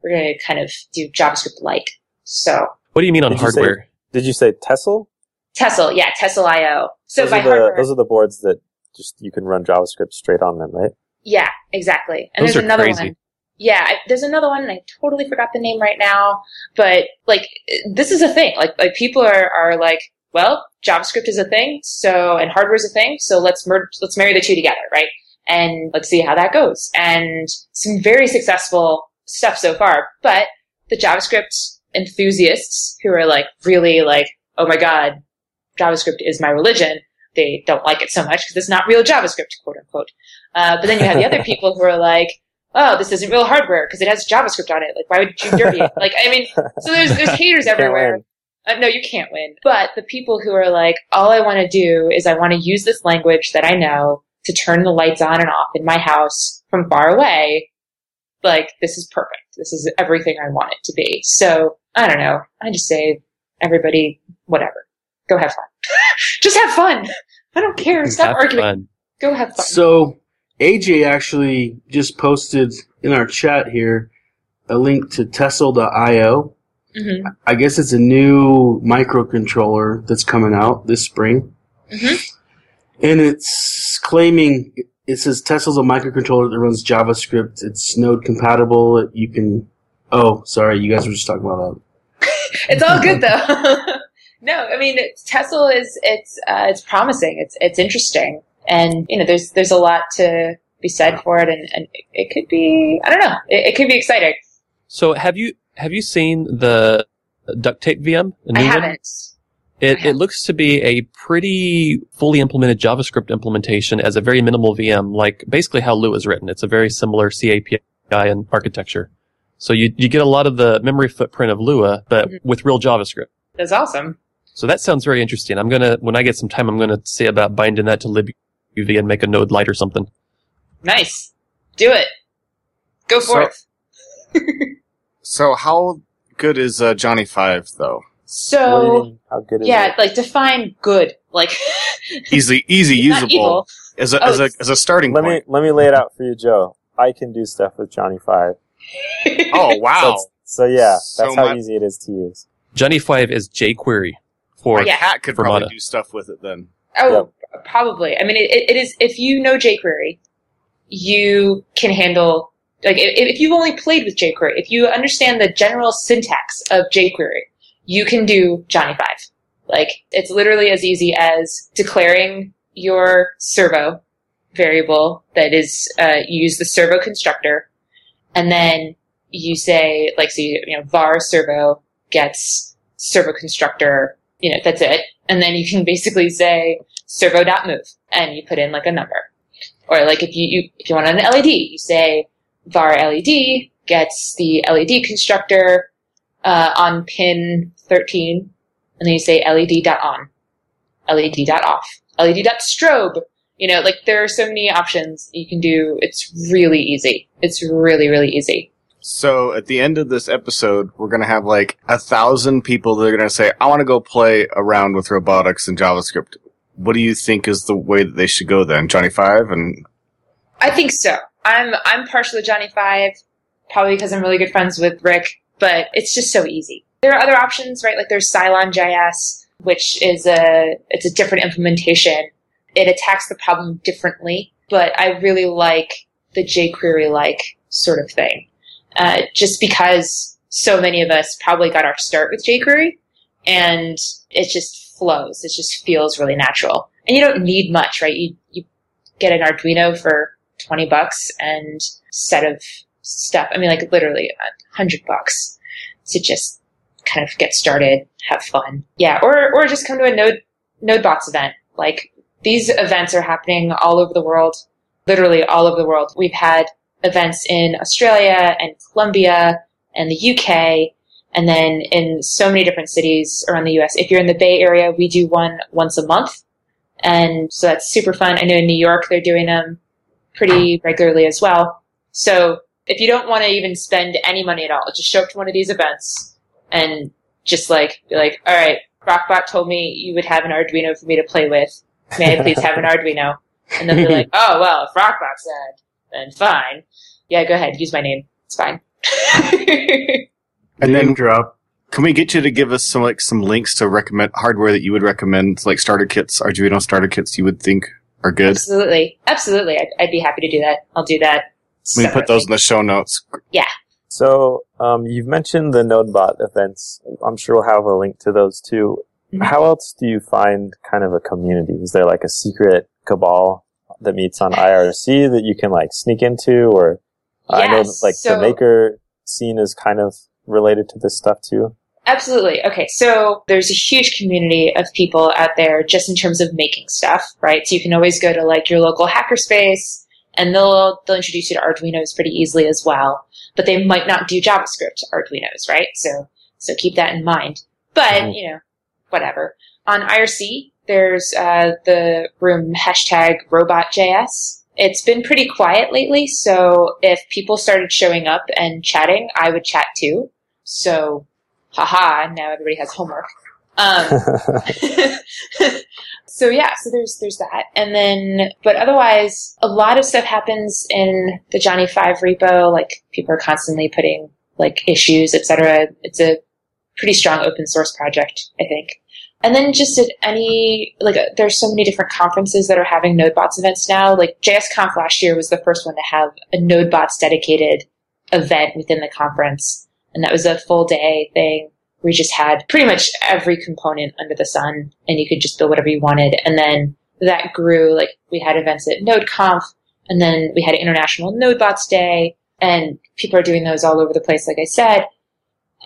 C: we're going to kind of do JavaScript like. So
E: What do you mean on
A: Did you say-
E: hardware?
A: Did you say Tessel?
C: Tessel, yeah, Tessel IO. So
A: those
C: by
A: are the
C: hardware,
A: those are the boards that just you can run JavaScript straight on them, right?
C: yeah, exactly. And
E: Those
C: there's
E: are
C: another
E: crazy.
C: one. Yeah, I, there's another one, and I totally forgot the name right now. But like, this is a thing. Like, like people are are like, well, JavaScript is a thing, so and hardware is a thing, so let's merge, let's marry the two together, right? And let's see how that goes. And some very successful stuff so far. But the JavaScript enthusiasts who are like really like, oh my god, JavaScript is my religion. They don't like it so much because it's not real JavaScript, quote unquote. Uh, but then you have the other people who are like, oh, this isn't real hardware because it has JavaScript on it. Like, why would you dirty it? Like, I mean, so there's, there's haters everywhere. Uh, no, you can't win. But the people who are like, all I want to do is I want to use this language that I know to turn the lights on and off in my house from far away. Like, this is perfect. This is everything I want it to be. So, I don't know. I just say, everybody, whatever. Go have fun. just have fun. I don't care. Stop
E: Have
C: arguing.
E: fun.
C: Go have fun.
D: So AJ actually just posted in our chat here a link to Tessel.io.
C: hmm
D: I guess it's a new microcontroller that's coming out this spring.
C: Mhm.
D: And it's claiming, it says Tessel's a microcontroller that runs JavaScript. It's node compatible. You can, oh, sorry, you guys were just talking about that.
C: It's all good though. no, I mean Tessel is it's uh, it's promising. It's it's interesting, and you know there's there's a lot to be said for it, and, and it could be I don't know it, it could be exciting.
E: So have you have you seen the Duktape VM? The
C: I
E: new one?
C: haven't.
E: It, it
C: haven't.
E: looks to be a pretty fully implemented JavaScript implementation as a very minimal VM, like basically how Lua is written. It's a very similar C API and architecture. So you, you get a lot of the memory footprint of Lua, but
C: Mhm.
E: with real JavaScript.
C: That's awesome.
E: So that sounds very interesting. I'm gonna, when I get some time, I'm gonna see about binding that to libuv and make a node light or something.
C: Nice. Do it. Go
F: So-
C: it.
F: So how good is uh, Johnny Five though?
C: So
A: what do you mean? How good is
C: yeah,
A: it?
C: like define good. Like
F: Easy, easy, usable as a
C: Oh,
F: as a as a starting
A: Let me let me lay it out for you, Joe. I can do stuff with Johnny Five.
F: Oh wow!
A: it's- so yeah,
F: So
A: that's how
F: much-
A: easy it is to use.
E: Johnny 5 is jQuery for,
F: My
C: Yeah.
F: cat could
E: For
F: probably do stuff with it then.
C: Oh, probably. I mean, it, it is if you know jQuery you can handle like if, if you've only played with jQuery, if you understand the general syntax of jQuery, you can do Johnny 5. Like it's literally as easy as declaring your servo variable that is uh, you use the servo constructor, and then you say like so you, you know var servo gets servo constructor you know that's it, and then you can basically say servo.move and you put in like a number, or like if you, you if you want an LED, you say var LED gets the LED constructor uh, on pin 13, and then you say LED.on, LED.off, LED.strobe. You know, like there are so many options you can do. It's really easy. It's really, really easy.
F: So at the end of this episode, we're going to have like a thousand people that are going to say, I want to go play around with robotics and JavaScript. What do you think is the way that they should go then? Johnny Five and
C: I think so. I'm I'm partial to Johnny Five, probably because I'm really good friends with Rick, but it's just so easy. There are other options, right? Like there's Cylon.js, which is a it's a different implementation. It attacks the problem differently, but I really like the jQuery like sort of thing. Uh, just because so many of us probably got our start with jQuery, and it just flows. It just feels really natural, and you don't need much, right? You you get an Arduino for 20 bucks and set of stuff. I mean, like literally a hundred bucks to just kind of get started, have fun. Yeah. Or, or just come to a node, NodeBots event. Like these events are happening all over the world, literally all over the world. We've had events in Australia and Colombia and the UK and then in so many different cities around the US. If you're in the Bay Area, we do one once a month. And so that's super fun. I know in New York, they're doing them pretty regularly as well. So if you don't want to even spend any money at all, just show up to one of these events and just like be like, all right, Rockbot told me you would have an Arduino for me to play with. May I please have an Arduino? And then be like, oh well, if Rockbot said, then fine. Yeah, go ahead, use my name. It's fine.
F: and then drop. Can we get you to give us some like some links to recommend hardware that you would recommend, like starter kits, Arduino starter kits you would think are good?
C: Absolutely, absolutely. I'd, I'd be happy to do that. I'll do that.
F: We put those in the show notes.
C: Yeah.
A: So um, you've mentioned the NodeBot events. I'm sure we'll have a link to those too. Mm-hmm. How else do you find kind of a community? Is there like a secret cabal that meets on IRC that you can like sneak into, or
C: yes, I know that,
A: like
C: so,
A: the maker scene is kind of related to this stuff too.
C: Absolutely. Okay. So there's a huge community of people out there just in terms of making stuff, right? So you can always go to like your local hackerspace and they'll, they'll introduce you to Arduinos pretty easily as well. But they might not do JavaScript Arduinos, right? So, so keep that in mind. But, mm-hmm. you know, whatever. On IRC, there's, uh, the room hashtag robot.js. It's been pretty quiet lately. So if people started showing up and chatting, I would chat too. So haha, now everybody has homework. Um, so yeah, so there's there's that, and then but otherwise, a lot of stuff happens in the Johnny Five repo. Like people are constantly putting like issues, etc. It's a pretty strong open source project, I think. And then just at any like uh, there's so many different conferences that are having NodeBots events now. Like JSConf last year was the first one to have a NodeBots dedicated event within the conference and that was a full day thing. We just had pretty much every component under the sun and you could just build whatever you wanted. And then that grew, like we had events at NodeConf and then we had International NodeBots Day and people are doing those all over the place, like I said.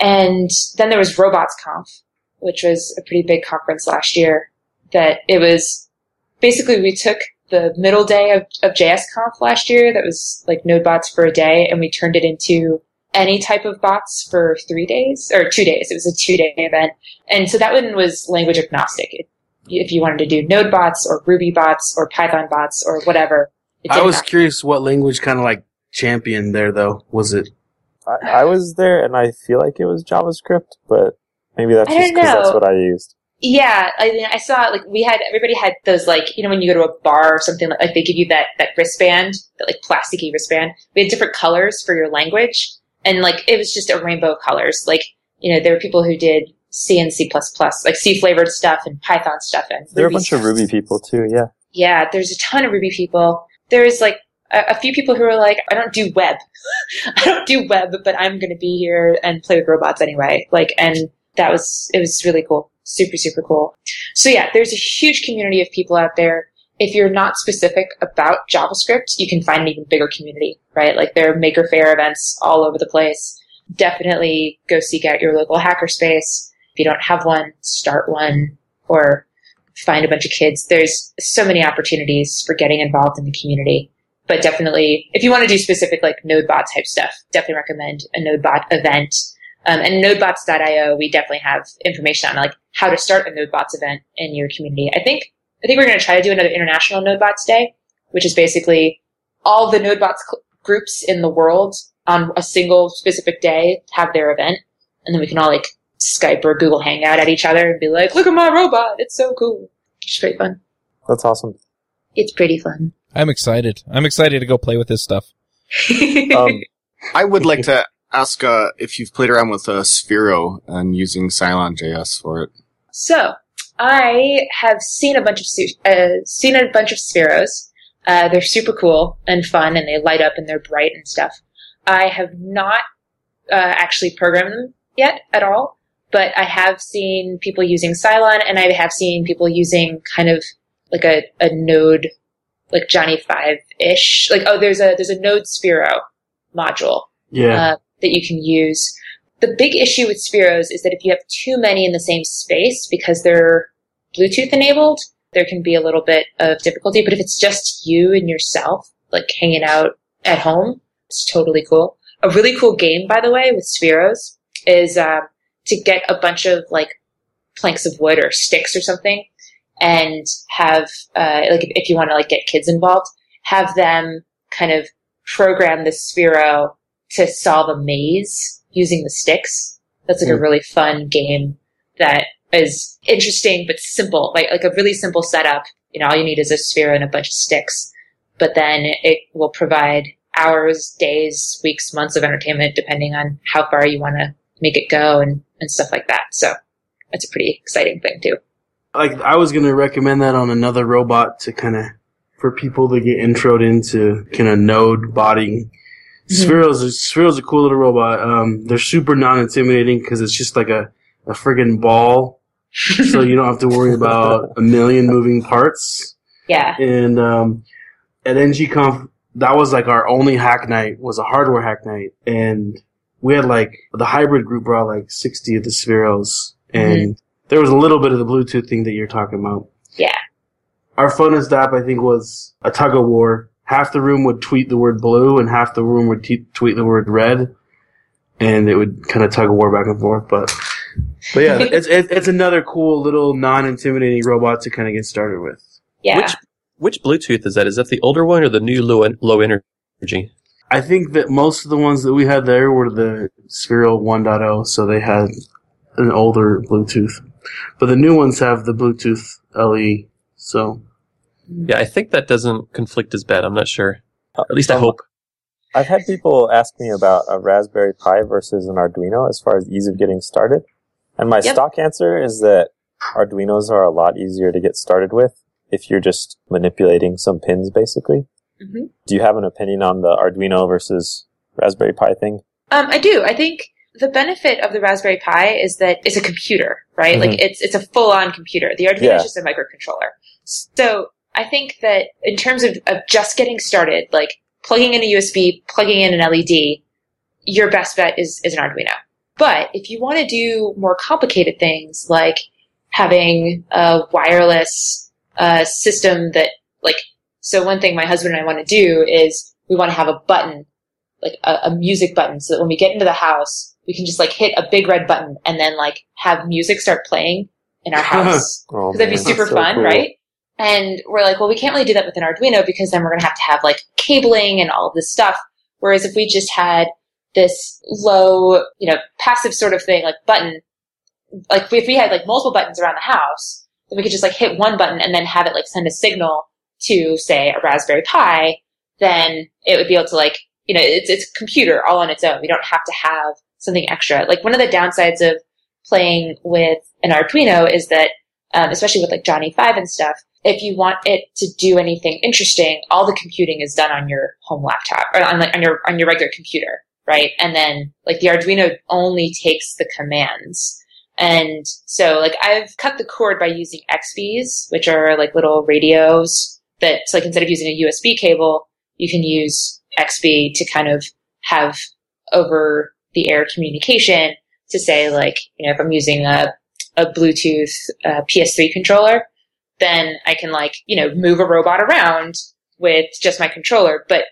C: And then there was RobotsConf, which was a pretty big conference last year that it was basically we took the middle day of, of JSConf last year that was like node bots for a day and we turned it into any type of bots for three days or two days. It was a two day event. And so that one was language agnostic. It, if you wanted to do Node bots or Ruby bots or Python bots or whatever.
D: I was curious what language kind of like championed there though. Was it?
A: I, I, was there and I feel like it was JavaScript, but maybe that's just because that's what I used.
C: Yeah, I mean, I saw like we had everybody had those like you know when you go to a bar or something like, like they give you that that wristband, that like plasticky wristband. We had different colors for your language, and like it was just a rainbow of colors. Like you know, there were people who did C and C plus like C flavored stuff and Python stuff, and
A: there are a bunch stuff. of Ruby people too. Yeah,
C: yeah. There's a ton of Ruby people. There's like a, a few people who are like, I don't do web. I don't do web, but I'm going to be here and play with robots anyway. Like, and that was, it was really cool. Super, super cool. So yeah, there's a huge community of people out there. If you're not specific about JavaScript, you can find an even bigger community, right? Like there are Maker Faire events all over the place. Definitely go seek out your local hackerspace. If you don't have one, start one or find a bunch of kids. There's so many opportunities for getting involved in the community. But definitely, if you want to do specific like NodeBot type stuff, definitely recommend a NodeBot event. Um, and nodebots.io, we definitely have information on like how to start a NodeBots event in your community. I think I think we're going to try to do another International NodeBots Day, which is basically all the NodeBots cl- groups in the world on a single specific day have their event, and then we can all like Skype or Google Hangout at each other and be like, "Look at my robot! It's so cool!" It's pretty fun.
A: That's awesome.
C: It's pretty fun.
B: I'm excited. I'm excited to go play with this stuff.
A: Um,
F: I would like to ask uh, if you've played around with uh, Sphero and using Cylon.js for it.
C: So I have seen a bunch of su- uh, seen a bunch of Spheros. Uh, they're super cool and fun, and they light up and they're bright and stuff. I have not uh, actually programmed them yet at all, but I have seen people using Cylon, and I have seen people using kind of like a, a Node, like Johnny Five ish. Like oh, there's a there's a Node Sphero module
D: Yeah.
C: That you can use. The big issue with Spheros is that if you have too many in the same space because they're Bluetooth enabled, there can be a little bit of difficulty. But if it's just you and yourself, like hanging out at home, it's totally cool. A really cool game, by the way, with Spheros is uh, to get a bunch of like planks of wood or sticks or something, and have uh, like if, you want to like get kids involved, have them kind of program the Sphero to solve a maze using the sticks. That's like a hmm. really fun game that is interesting but simple, like like a really simple setup. You know, all you need is a sphere and a bunch of sticks, but then it will provide hours, days, weeks, months of entertainment depending on how far you want to make it go and and stuff like that. So that's a pretty exciting thing too.
D: like I was gonna recommend that on another robot to kind of for people to get introed into kind of node botting. Sphero's is Sphero's a cool little robot. Um, they're super non-intimidating because it's just like a a friggin' ball, so you don't have to worry about a million moving parts.
C: Yeah.
D: And um, at NGConf, that was like our only hack night was a hardware hack night, and we had like the hybrid group brought like sixty of the Spheros, and there was a little bit of the Bluetooth thing that you're talking about.
C: Yeah.
D: Our funnest app, I think, was a tug of war. Half the room would tweet the word blue, and half the room would t- tweet the word red, and it would kind of tug a war back and forth. But, but yeah, it's it's it's another cool little non-intimidating robot to kind of get started with.
C: Yeah.
E: Which which Bluetooth is that? Is that the older one or the new low en- low energy?
D: I think that most of the ones that we had there were the Sphero 1.0, so they had an older Bluetooth. But the new ones have the Bluetooth LE, so
E: Yeah, I think that doesn't conflict as bad. I'm not sure. At least I
A: Um,
E: hope.
A: I've had people ask me about a Raspberry Pi versus an Arduino as far as ease of getting started. And my
C: Yep.
A: stock answer is that Arduinos are a lot easier to get started with if you're just manipulating some pins, basically.
C: Mhm.
A: Do you have an opinion on the Arduino versus Raspberry Pi thing?
C: Um, I do. I think the benefit of the Raspberry Pi is that it's a computer, right? Like it's it's a full on computer. The Arduino
A: Yeah.
C: is just a microcontroller. So I think that in terms of, of just getting started, like plugging in a USB, plugging in an LED, your best bet is, is an Arduino. But if you want to do more complicated things like having a wireless uh, system that like so one thing my husband and I want to do is we want to have a button like a, a music button so that when we get into the house we can just like hit a big red button and then like have music start playing in our house
A: Oh,
C: because that'd be super
A: so
C: fun,
A: cool.
C: right? And we're like, well, we can't really do that with an Arduino because then we're going to have to have like cabling and all of this stuff. Whereas if we just had this low, you know, passive sort of thing, like button, like if we had like multiple buttons around the house, then we could just like hit one button and then have it like send a signal to say a Raspberry Pi, then it would be able to like, you know, it's, it's a computer all on its own. We don't have to have something extra. Like one of the downsides of playing with an Arduino is that, um, especially with like Johnny Five and stuff, if you want it to do anything interesting, all the computing is done on your home laptop or on, like, on your on your regular computer, right? And then like the Arduino only takes the commands. And so like I've cut the cord by using XBees, which are like little radios that so like instead of using a USB cable, you can use XBee to kind of have over the air communication to say like, you know, if I'm using a, a Bluetooth uh, PS3 controller, then I can like, you know, move a robot around with just my controller, but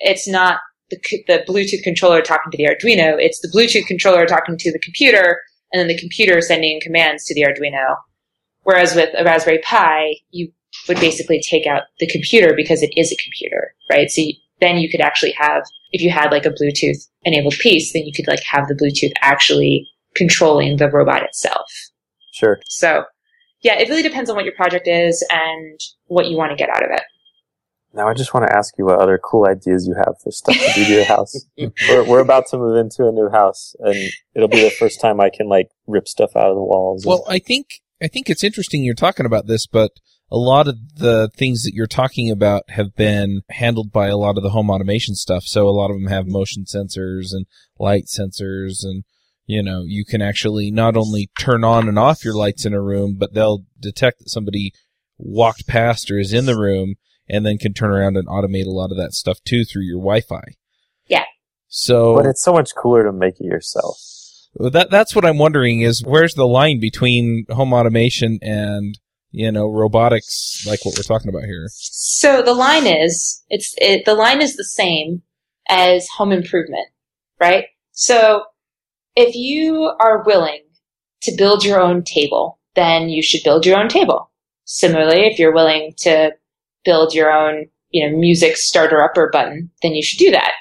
C: it's not the, the Bluetooth controller talking to the Arduino. It's the Bluetooth controller talking to the computer and then the computer sending commands to the Arduino. Whereas with a Raspberry Pi, you would basically take out the computer because it is a computer, right? So you, then you could actually have, if you had like a Bluetooth enabled piece, then you could like have the Bluetooth actually controlling the robot itself.
A: Sure.
C: So yeah, it really depends on what your project is and what you want to get out of it.
A: Now I just want to ask you what other cool ideas you have for stuff to do to your house. we're, we're about to move into a new house and it'll be the first time I can like rip stuff out of the walls.
B: Well, I think, I think it's interesting you're talking about this, but a lot of the things that you're talking about have been handled by a lot of the home automation stuff. So a lot of them have motion sensors and light sensors and you know, you can actually not only turn on and off your lights in a room, but they'll detect that somebody walked past or is in the room and then can turn around and automate a lot of that stuff too through your Wi-Fi.
C: Yeah.
B: So,
A: but it's so much cooler to make it yourself.
B: That that's what I'm wondering is where's the line between home automation and you know robotics like what we're talking about here.
C: So the line is it's it, the line is the same as home improvement, right? So if you are willing to build your own table, then you should build your own table. Similarly, if you're willing to build your own, you know, music starter upper button, then you should do that.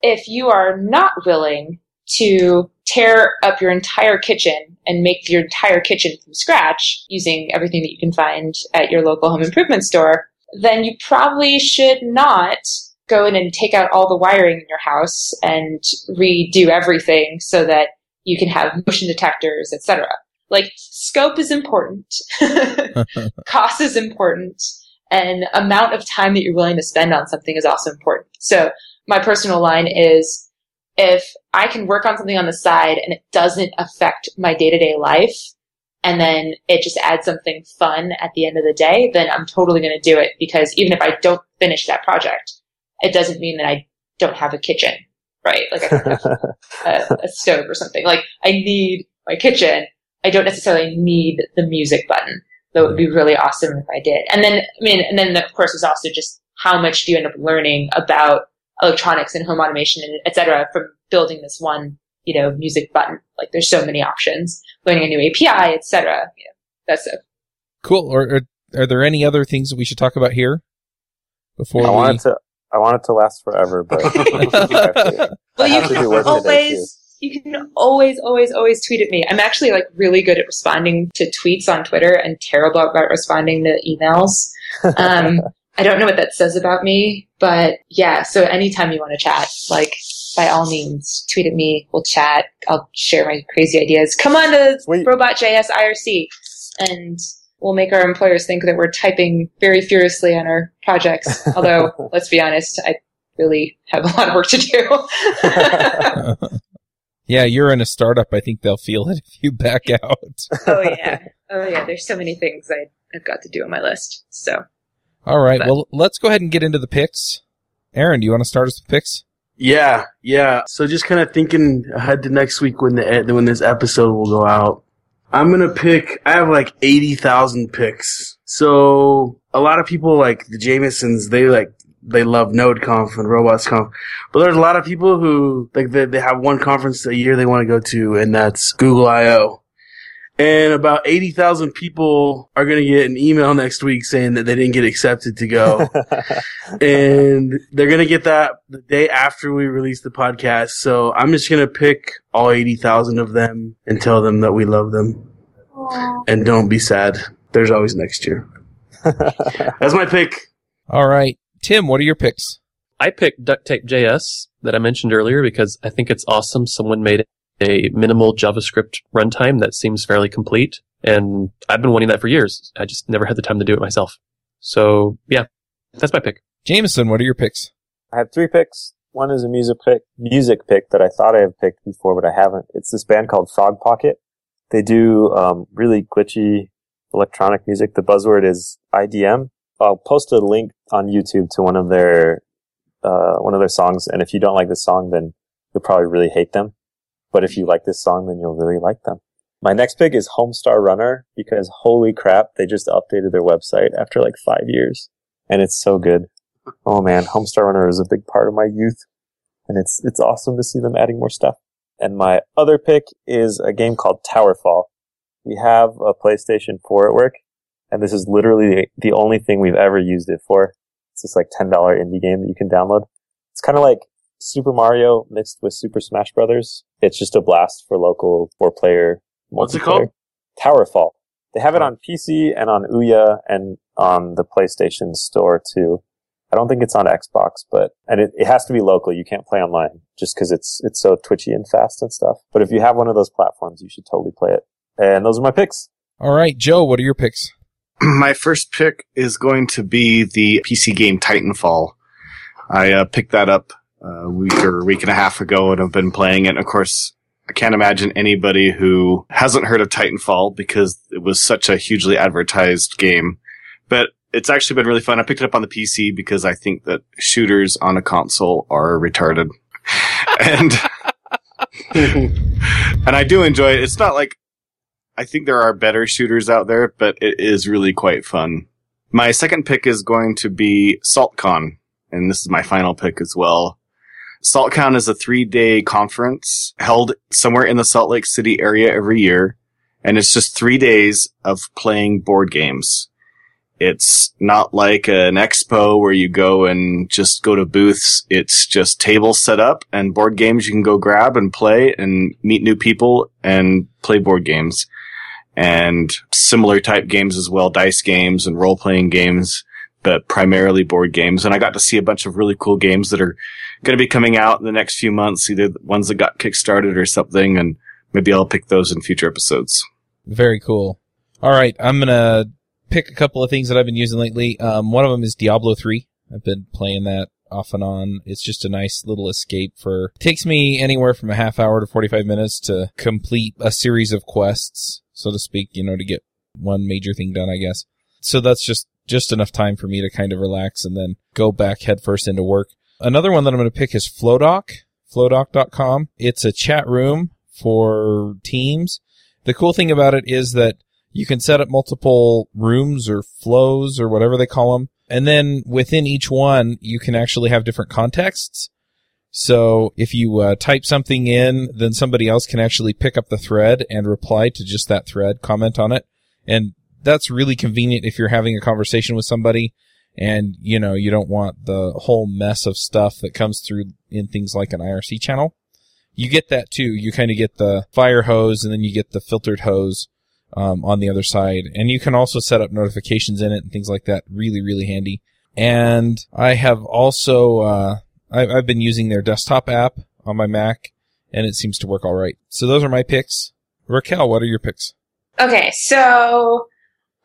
C: If you are not willing to tear up your entire kitchen and make your entire kitchen from scratch using everything that you can find at your local home improvement store, then you probably should not go in and take out all the wiring in your house and redo everything so that you can have motion detectors, etc. Like scope is important, cost is important, and amount of time that you're willing to spend on something is also important. So my personal line is if I can work on something on the side and it doesn't affect my day to day life, and then it just adds something fun at the end of the day, then I'm totally going to do it because even if I don't finish that project, it doesn't mean that I don't have a kitchen right? Like a, a stove or something. Like I need my kitchen. I don't necessarily need the music button. That would be mm-hmm. really awesome if I did. And then, I mean, and then of course is also just how much do you end up learning about electronics and home automation and et cetera from building this one, you know, music button. Like there's so many options, learning a new API, et cetera. You know, that's it.
B: Cool. Or, are, are there any other things that we should talk about here? Before
A: I
B: we...
A: wanted to I want it to last forever, but
C: well, you can always you can always always always tweet at me. I'm actually like really good at responding to tweets on Twitter and terrible about responding to emails. Um, I don't know what that says about me, but yeah. So anytime you want to chat, like by all means, tweet at me. We'll chat. I'll share my crazy ideas. Come on to Robot.js IRC and will make our employers think that we're typing very furiously on our projects. Although, let's be honest, I really have a lot of work to
B: do. yeah, you're in a startup. I think they'll feel it if you back out.
C: oh yeah, oh yeah. There's so many things I, have got to do on my list. So.
B: All right. But. Well, let's go ahead and get into the picks. Aaron, do you want to start us with picks?
D: Yeah, yeah. So just kind of thinking ahead to next week when the when this episode will go out. I'm gonna pick. I have like eighty thousand picks. So a lot of people like the Jamisons. They like they love NodeConf and RobotsConf, but there's a lot of people who like they, they have one conference a year they want to go to, and that's Google I/O. And about eighty thousand people are gonna get an email next week saying that they didn't get accepted to go, and they're gonna get that the day after we release the podcast. So I'm just gonna pick all eighty thousand of them and tell them that we love them, Aww. and don't be sad. There's always next year. That's my pick.
B: All right, Tim. What are your picks?
E: I picked Duktape JS that I mentioned earlier because I think it's awesome. Someone made it a minimal JavaScript runtime that seems fairly complete. And I've been wanting that for years. I just never had the time to do it myself. So yeah, that's my pick.
B: Jameson, what are your picks?
A: I have three picks. One is a music pick, music pick that I thought I had picked before, but I haven't. It's this band called Frog Pocket. They do um, really glitchy electronic music. The buzzword is IDM. I'll post a link on YouTube to one of their uh, one of their songs, and if you don't like this song, then you'll probably really hate them. But if you like this song, then you'll really like them. My next pick is Homestar Runner because holy crap, they just updated their website after like five years, and it's so good. Oh man, Homestar Runner is a big part of my youth, and it's it's awesome to see them adding more stuff. And my other pick is a game called Towerfall. We have a PlayStation 4 at work, and this is literally the only thing we've ever used it for. It's this like $10 indie game that you can download. It's kind of like Super Mario mixed with Super Smash Brothers. It's just a blast for local four player.
D: What's it called?
A: Towerfall. They have it on PC and on Ouya and on the PlayStation Store too. I don't think it's on Xbox, but and it, it has to be local. You can't play online just because it's it's so twitchy and fast and stuff. But if you have one of those platforms, you should totally play it. And those are my picks.
B: All right, Joe, what are your picks?
F: My first pick is going to be the PC game Titanfall. I uh, picked that up a week or a week and a half ago and have been playing it. And of course, I can't imagine anybody who hasn't heard of Titanfall because it was such a hugely advertised game. But it's actually been really fun. I picked it up on the PC because I think that shooters on a console are retarded. and and I do enjoy it. It's not like I think there are better shooters out there, but it is really quite fun. My second pick is going to be SaltCon, and this is my final pick as well. SaltCon is a three-day conference held somewhere in the Salt Lake City area every year, and it's just three days of playing board games. It's not like an expo where you go and just go to booths. It's just tables set up and board games you can go grab and play and meet new people and play board games and similar type games as well, dice games and role playing games, but primarily board games. And I got to see a bunch of really cool games that are going to be coming out in the next few months, either ones that got kickstarted or something. And maybe I'll pick those in future episodes.
B: Very cool. All right, I'm gonna pick a couple of things that I've been using lately. Um, one of them is Diablo 3. I've been playing that off and on. It's just a nice little escape for, takes me anywhere from a half hour to 45 minutes to complete a series of quests, so to speak, you know, to get one major thing done, I guess. So that's just, just enough time for me to kind of relax and then go back headfirst into work. Another one that I'm going to pick is Flowdock, flowdock.com. It's a chat room for teams. The cool thing about it is that you can set up multiple rooms or flows or whatever they call them. And then within each one, you can actually have different contexts. So if you uh, type something in, then somebody else can actually pick up the thread and reply to just that thread, comment on it. And that's really convenient if you're having a conversation with somebody and, you know, you don't want the whole mess of stuff that comes through in things like an IRC channel. You get that too. You kind of get the fire hose and then you get the filtered hose um, on the other side. And you can also set up notifications in it and things like that. Really, really handy. And I have also, uh, I, I've been using their desktop app on my Mac and it seems to work all right. So those are my picks. Raquel, what are your picks?
C: Okay, so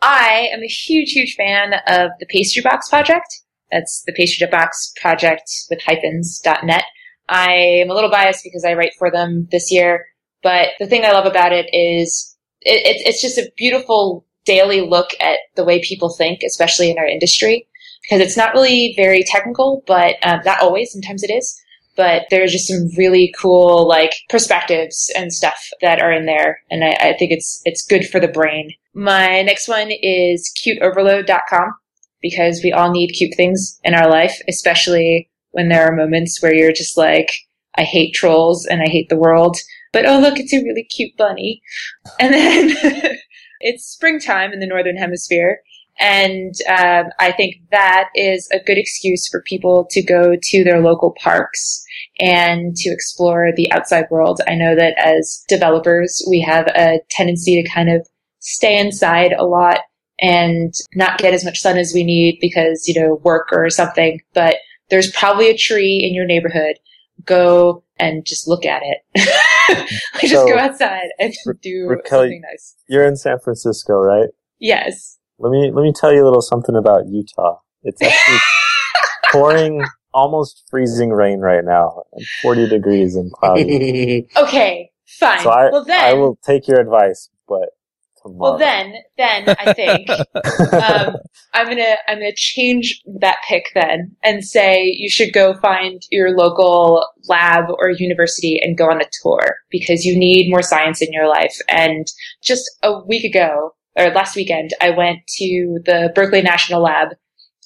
C: I am a huge, huge fan of the Pastry Box project. That's the Pastry Box project with hyphens.net. I am a little biased because I write for them this year, but the thing I love about it is it, it's just a beautiful daily look at the way people think, especially in our industry, because it's not really very technical, but um, not always. Sometimes it is, but there's just some really cool like perspectives and stuff that are in there, and I, I think it's it's good for the brain. My next one is cuteoverload.com because we all need cute things in our life, especially when there are moments where you're just like, I hate trolls and I hate the world but oh look, it's a really cute bunny. And then it's springtime in the northern hemisphere. And um, I think that is a good excuse for people to go to their local parks and to explore the outside world. I know that as developers, we have a tendency to kind of stay inside a lot and not get as much sun as we need because, you know, work or something. But there's probably a tree in your neighborhood. Go and just look at it. like just go outside and do
A: Raquel,
C: something nice.
A: You're in San Francisco, right?
C: Yes.
A: Let me let me tell you a little something about Utah. It's actually pouring almost freezing rain right now, and 40 degrees and cloudy.
C: okay, fine.
A: So I,
C: well then,
A: I will take your advice, but tomorrow.
C: well then, then I think um, I'm gonna I'm gonna change that pick then and say you should go find your local lab or university and go on a tour because you need more science in your life. And just a week ago or last weekend, I went to the Berkeley National Lab,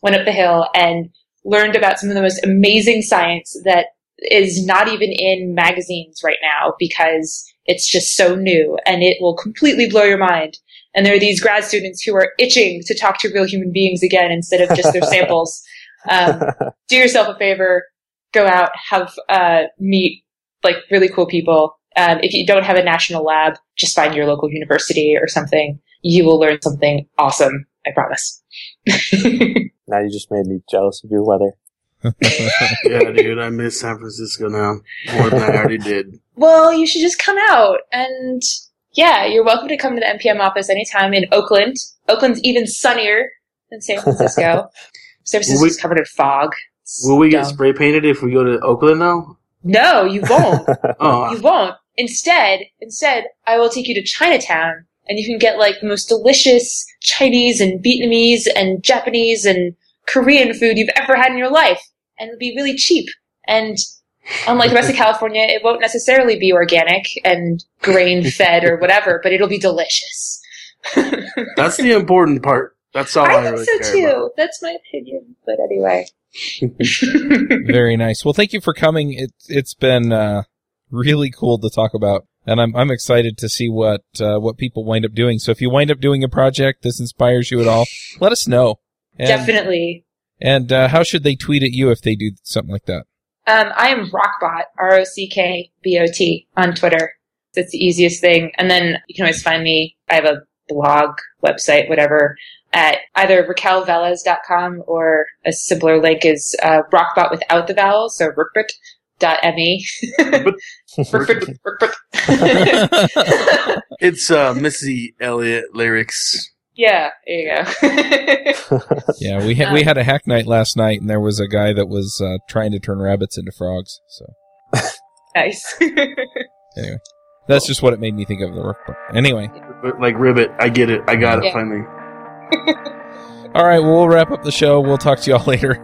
C: went up the hill and learned about some of the most amazing science that is not even in magazines right now because it's just so new and it will completely blow your mind. And there are these grad students who are itching to talk to real human beings again instead of just their samples. Um, do yourself a favor, go out, have, uh, meet like really cool people. Um, if you don't have a national lab, just find your local university or something. You will learn something awesome. I promise.
A: now you just made me jealous of your weather.
D: Yeah, dude, I miss San Francisco now more than I already did.
C: Well, you should just come out and yeah, you're welcome to come to the NPM office anytime in Oakland. Oakland's even sunnier than San Francisco. San Francisco's
D: we,
C: covered in fog. It's
D: will we get spray painted if we go to Oakland now?
C: No, you won't.
D: Oh,
C: you won't. Instead, instead, I will take you to Chinatown and you can get like the most delicious Chinese and Vietnamese and Japanese and Korean food you've ever had in your life. And it'll be really cheap. And unlike the rest of California, it won't necessarily be organic and grain fed or whatever, but it'll be delicious.
D: that's the important part. That's all I,
C: I think
D: really
C: so
D: care
C: too.
D: about.
C: That's my opinion. But anyway.
B: Very nice. Well, thank you for coming. It, it's been uh, really cool to talk about, and I'm I'm excited to see what uh, what people wind up doing. So if you wind up doing a project this inspires you at all, let us know. And,
C: Definitely.
B: And uh, how should they tweet at you if they do something like that?
C: Um, I am Rockbot, R O C K B O T, on Twitter. That's the easiest thing. And then you can always find me. I have a blog, website, whatever, at either raquelvelez.com or a simpler link is uh, Rockbot without the vowels, so rookbot.me. Rookbot, rookbot.
D: It's uh, Missy Elliott lyrics.
C: Yeah, there you go.
B: Yeah, we had we had a hack night last night, and there was a guy that was uh, trying to turn rabbits into frogs. So
C: nice.
B: anyway, that's just what it made me think of the workbook. Anyway,
D: like Ribbit, I get it. I got it finally.
B: all right, well, we'll wrap up the show. We'll talk to y'all later.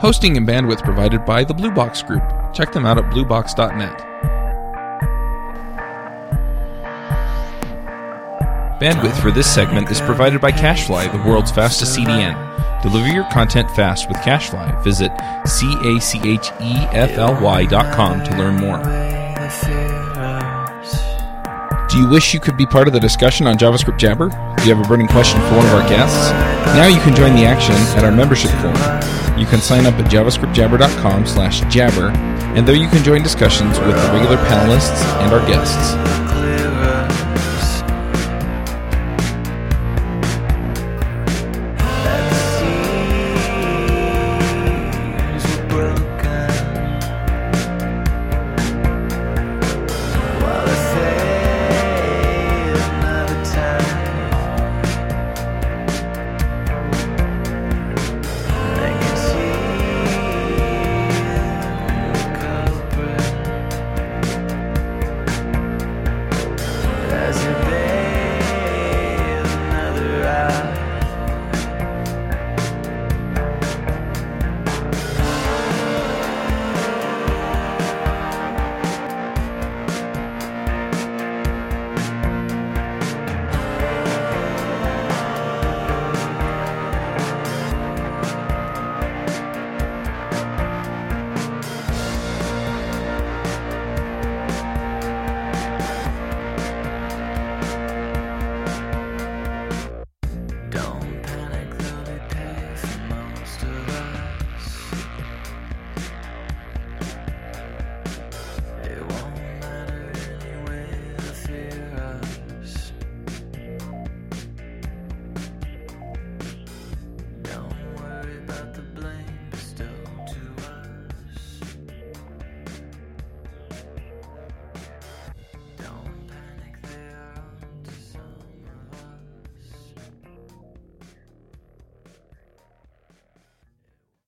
B: Hosting and bandwidth provided by the Blue Box Group. Check them out at bluebox.net. Bandwidth for this segment is provided by CacheFly, the world's fastest CDN. Deliver your content fast with CacheFly. Visit C-A-C-H-E-F-L-Y dot com to learn more. Do you wish you could be part of the discussion on JavaScript Jabber? Do you have a burning question for one of our guests? Now you can join the action at our membership forum. You can sign up at javascriptjabber.com slash jabber, and there you can join discussions with the regular panelists and our guests.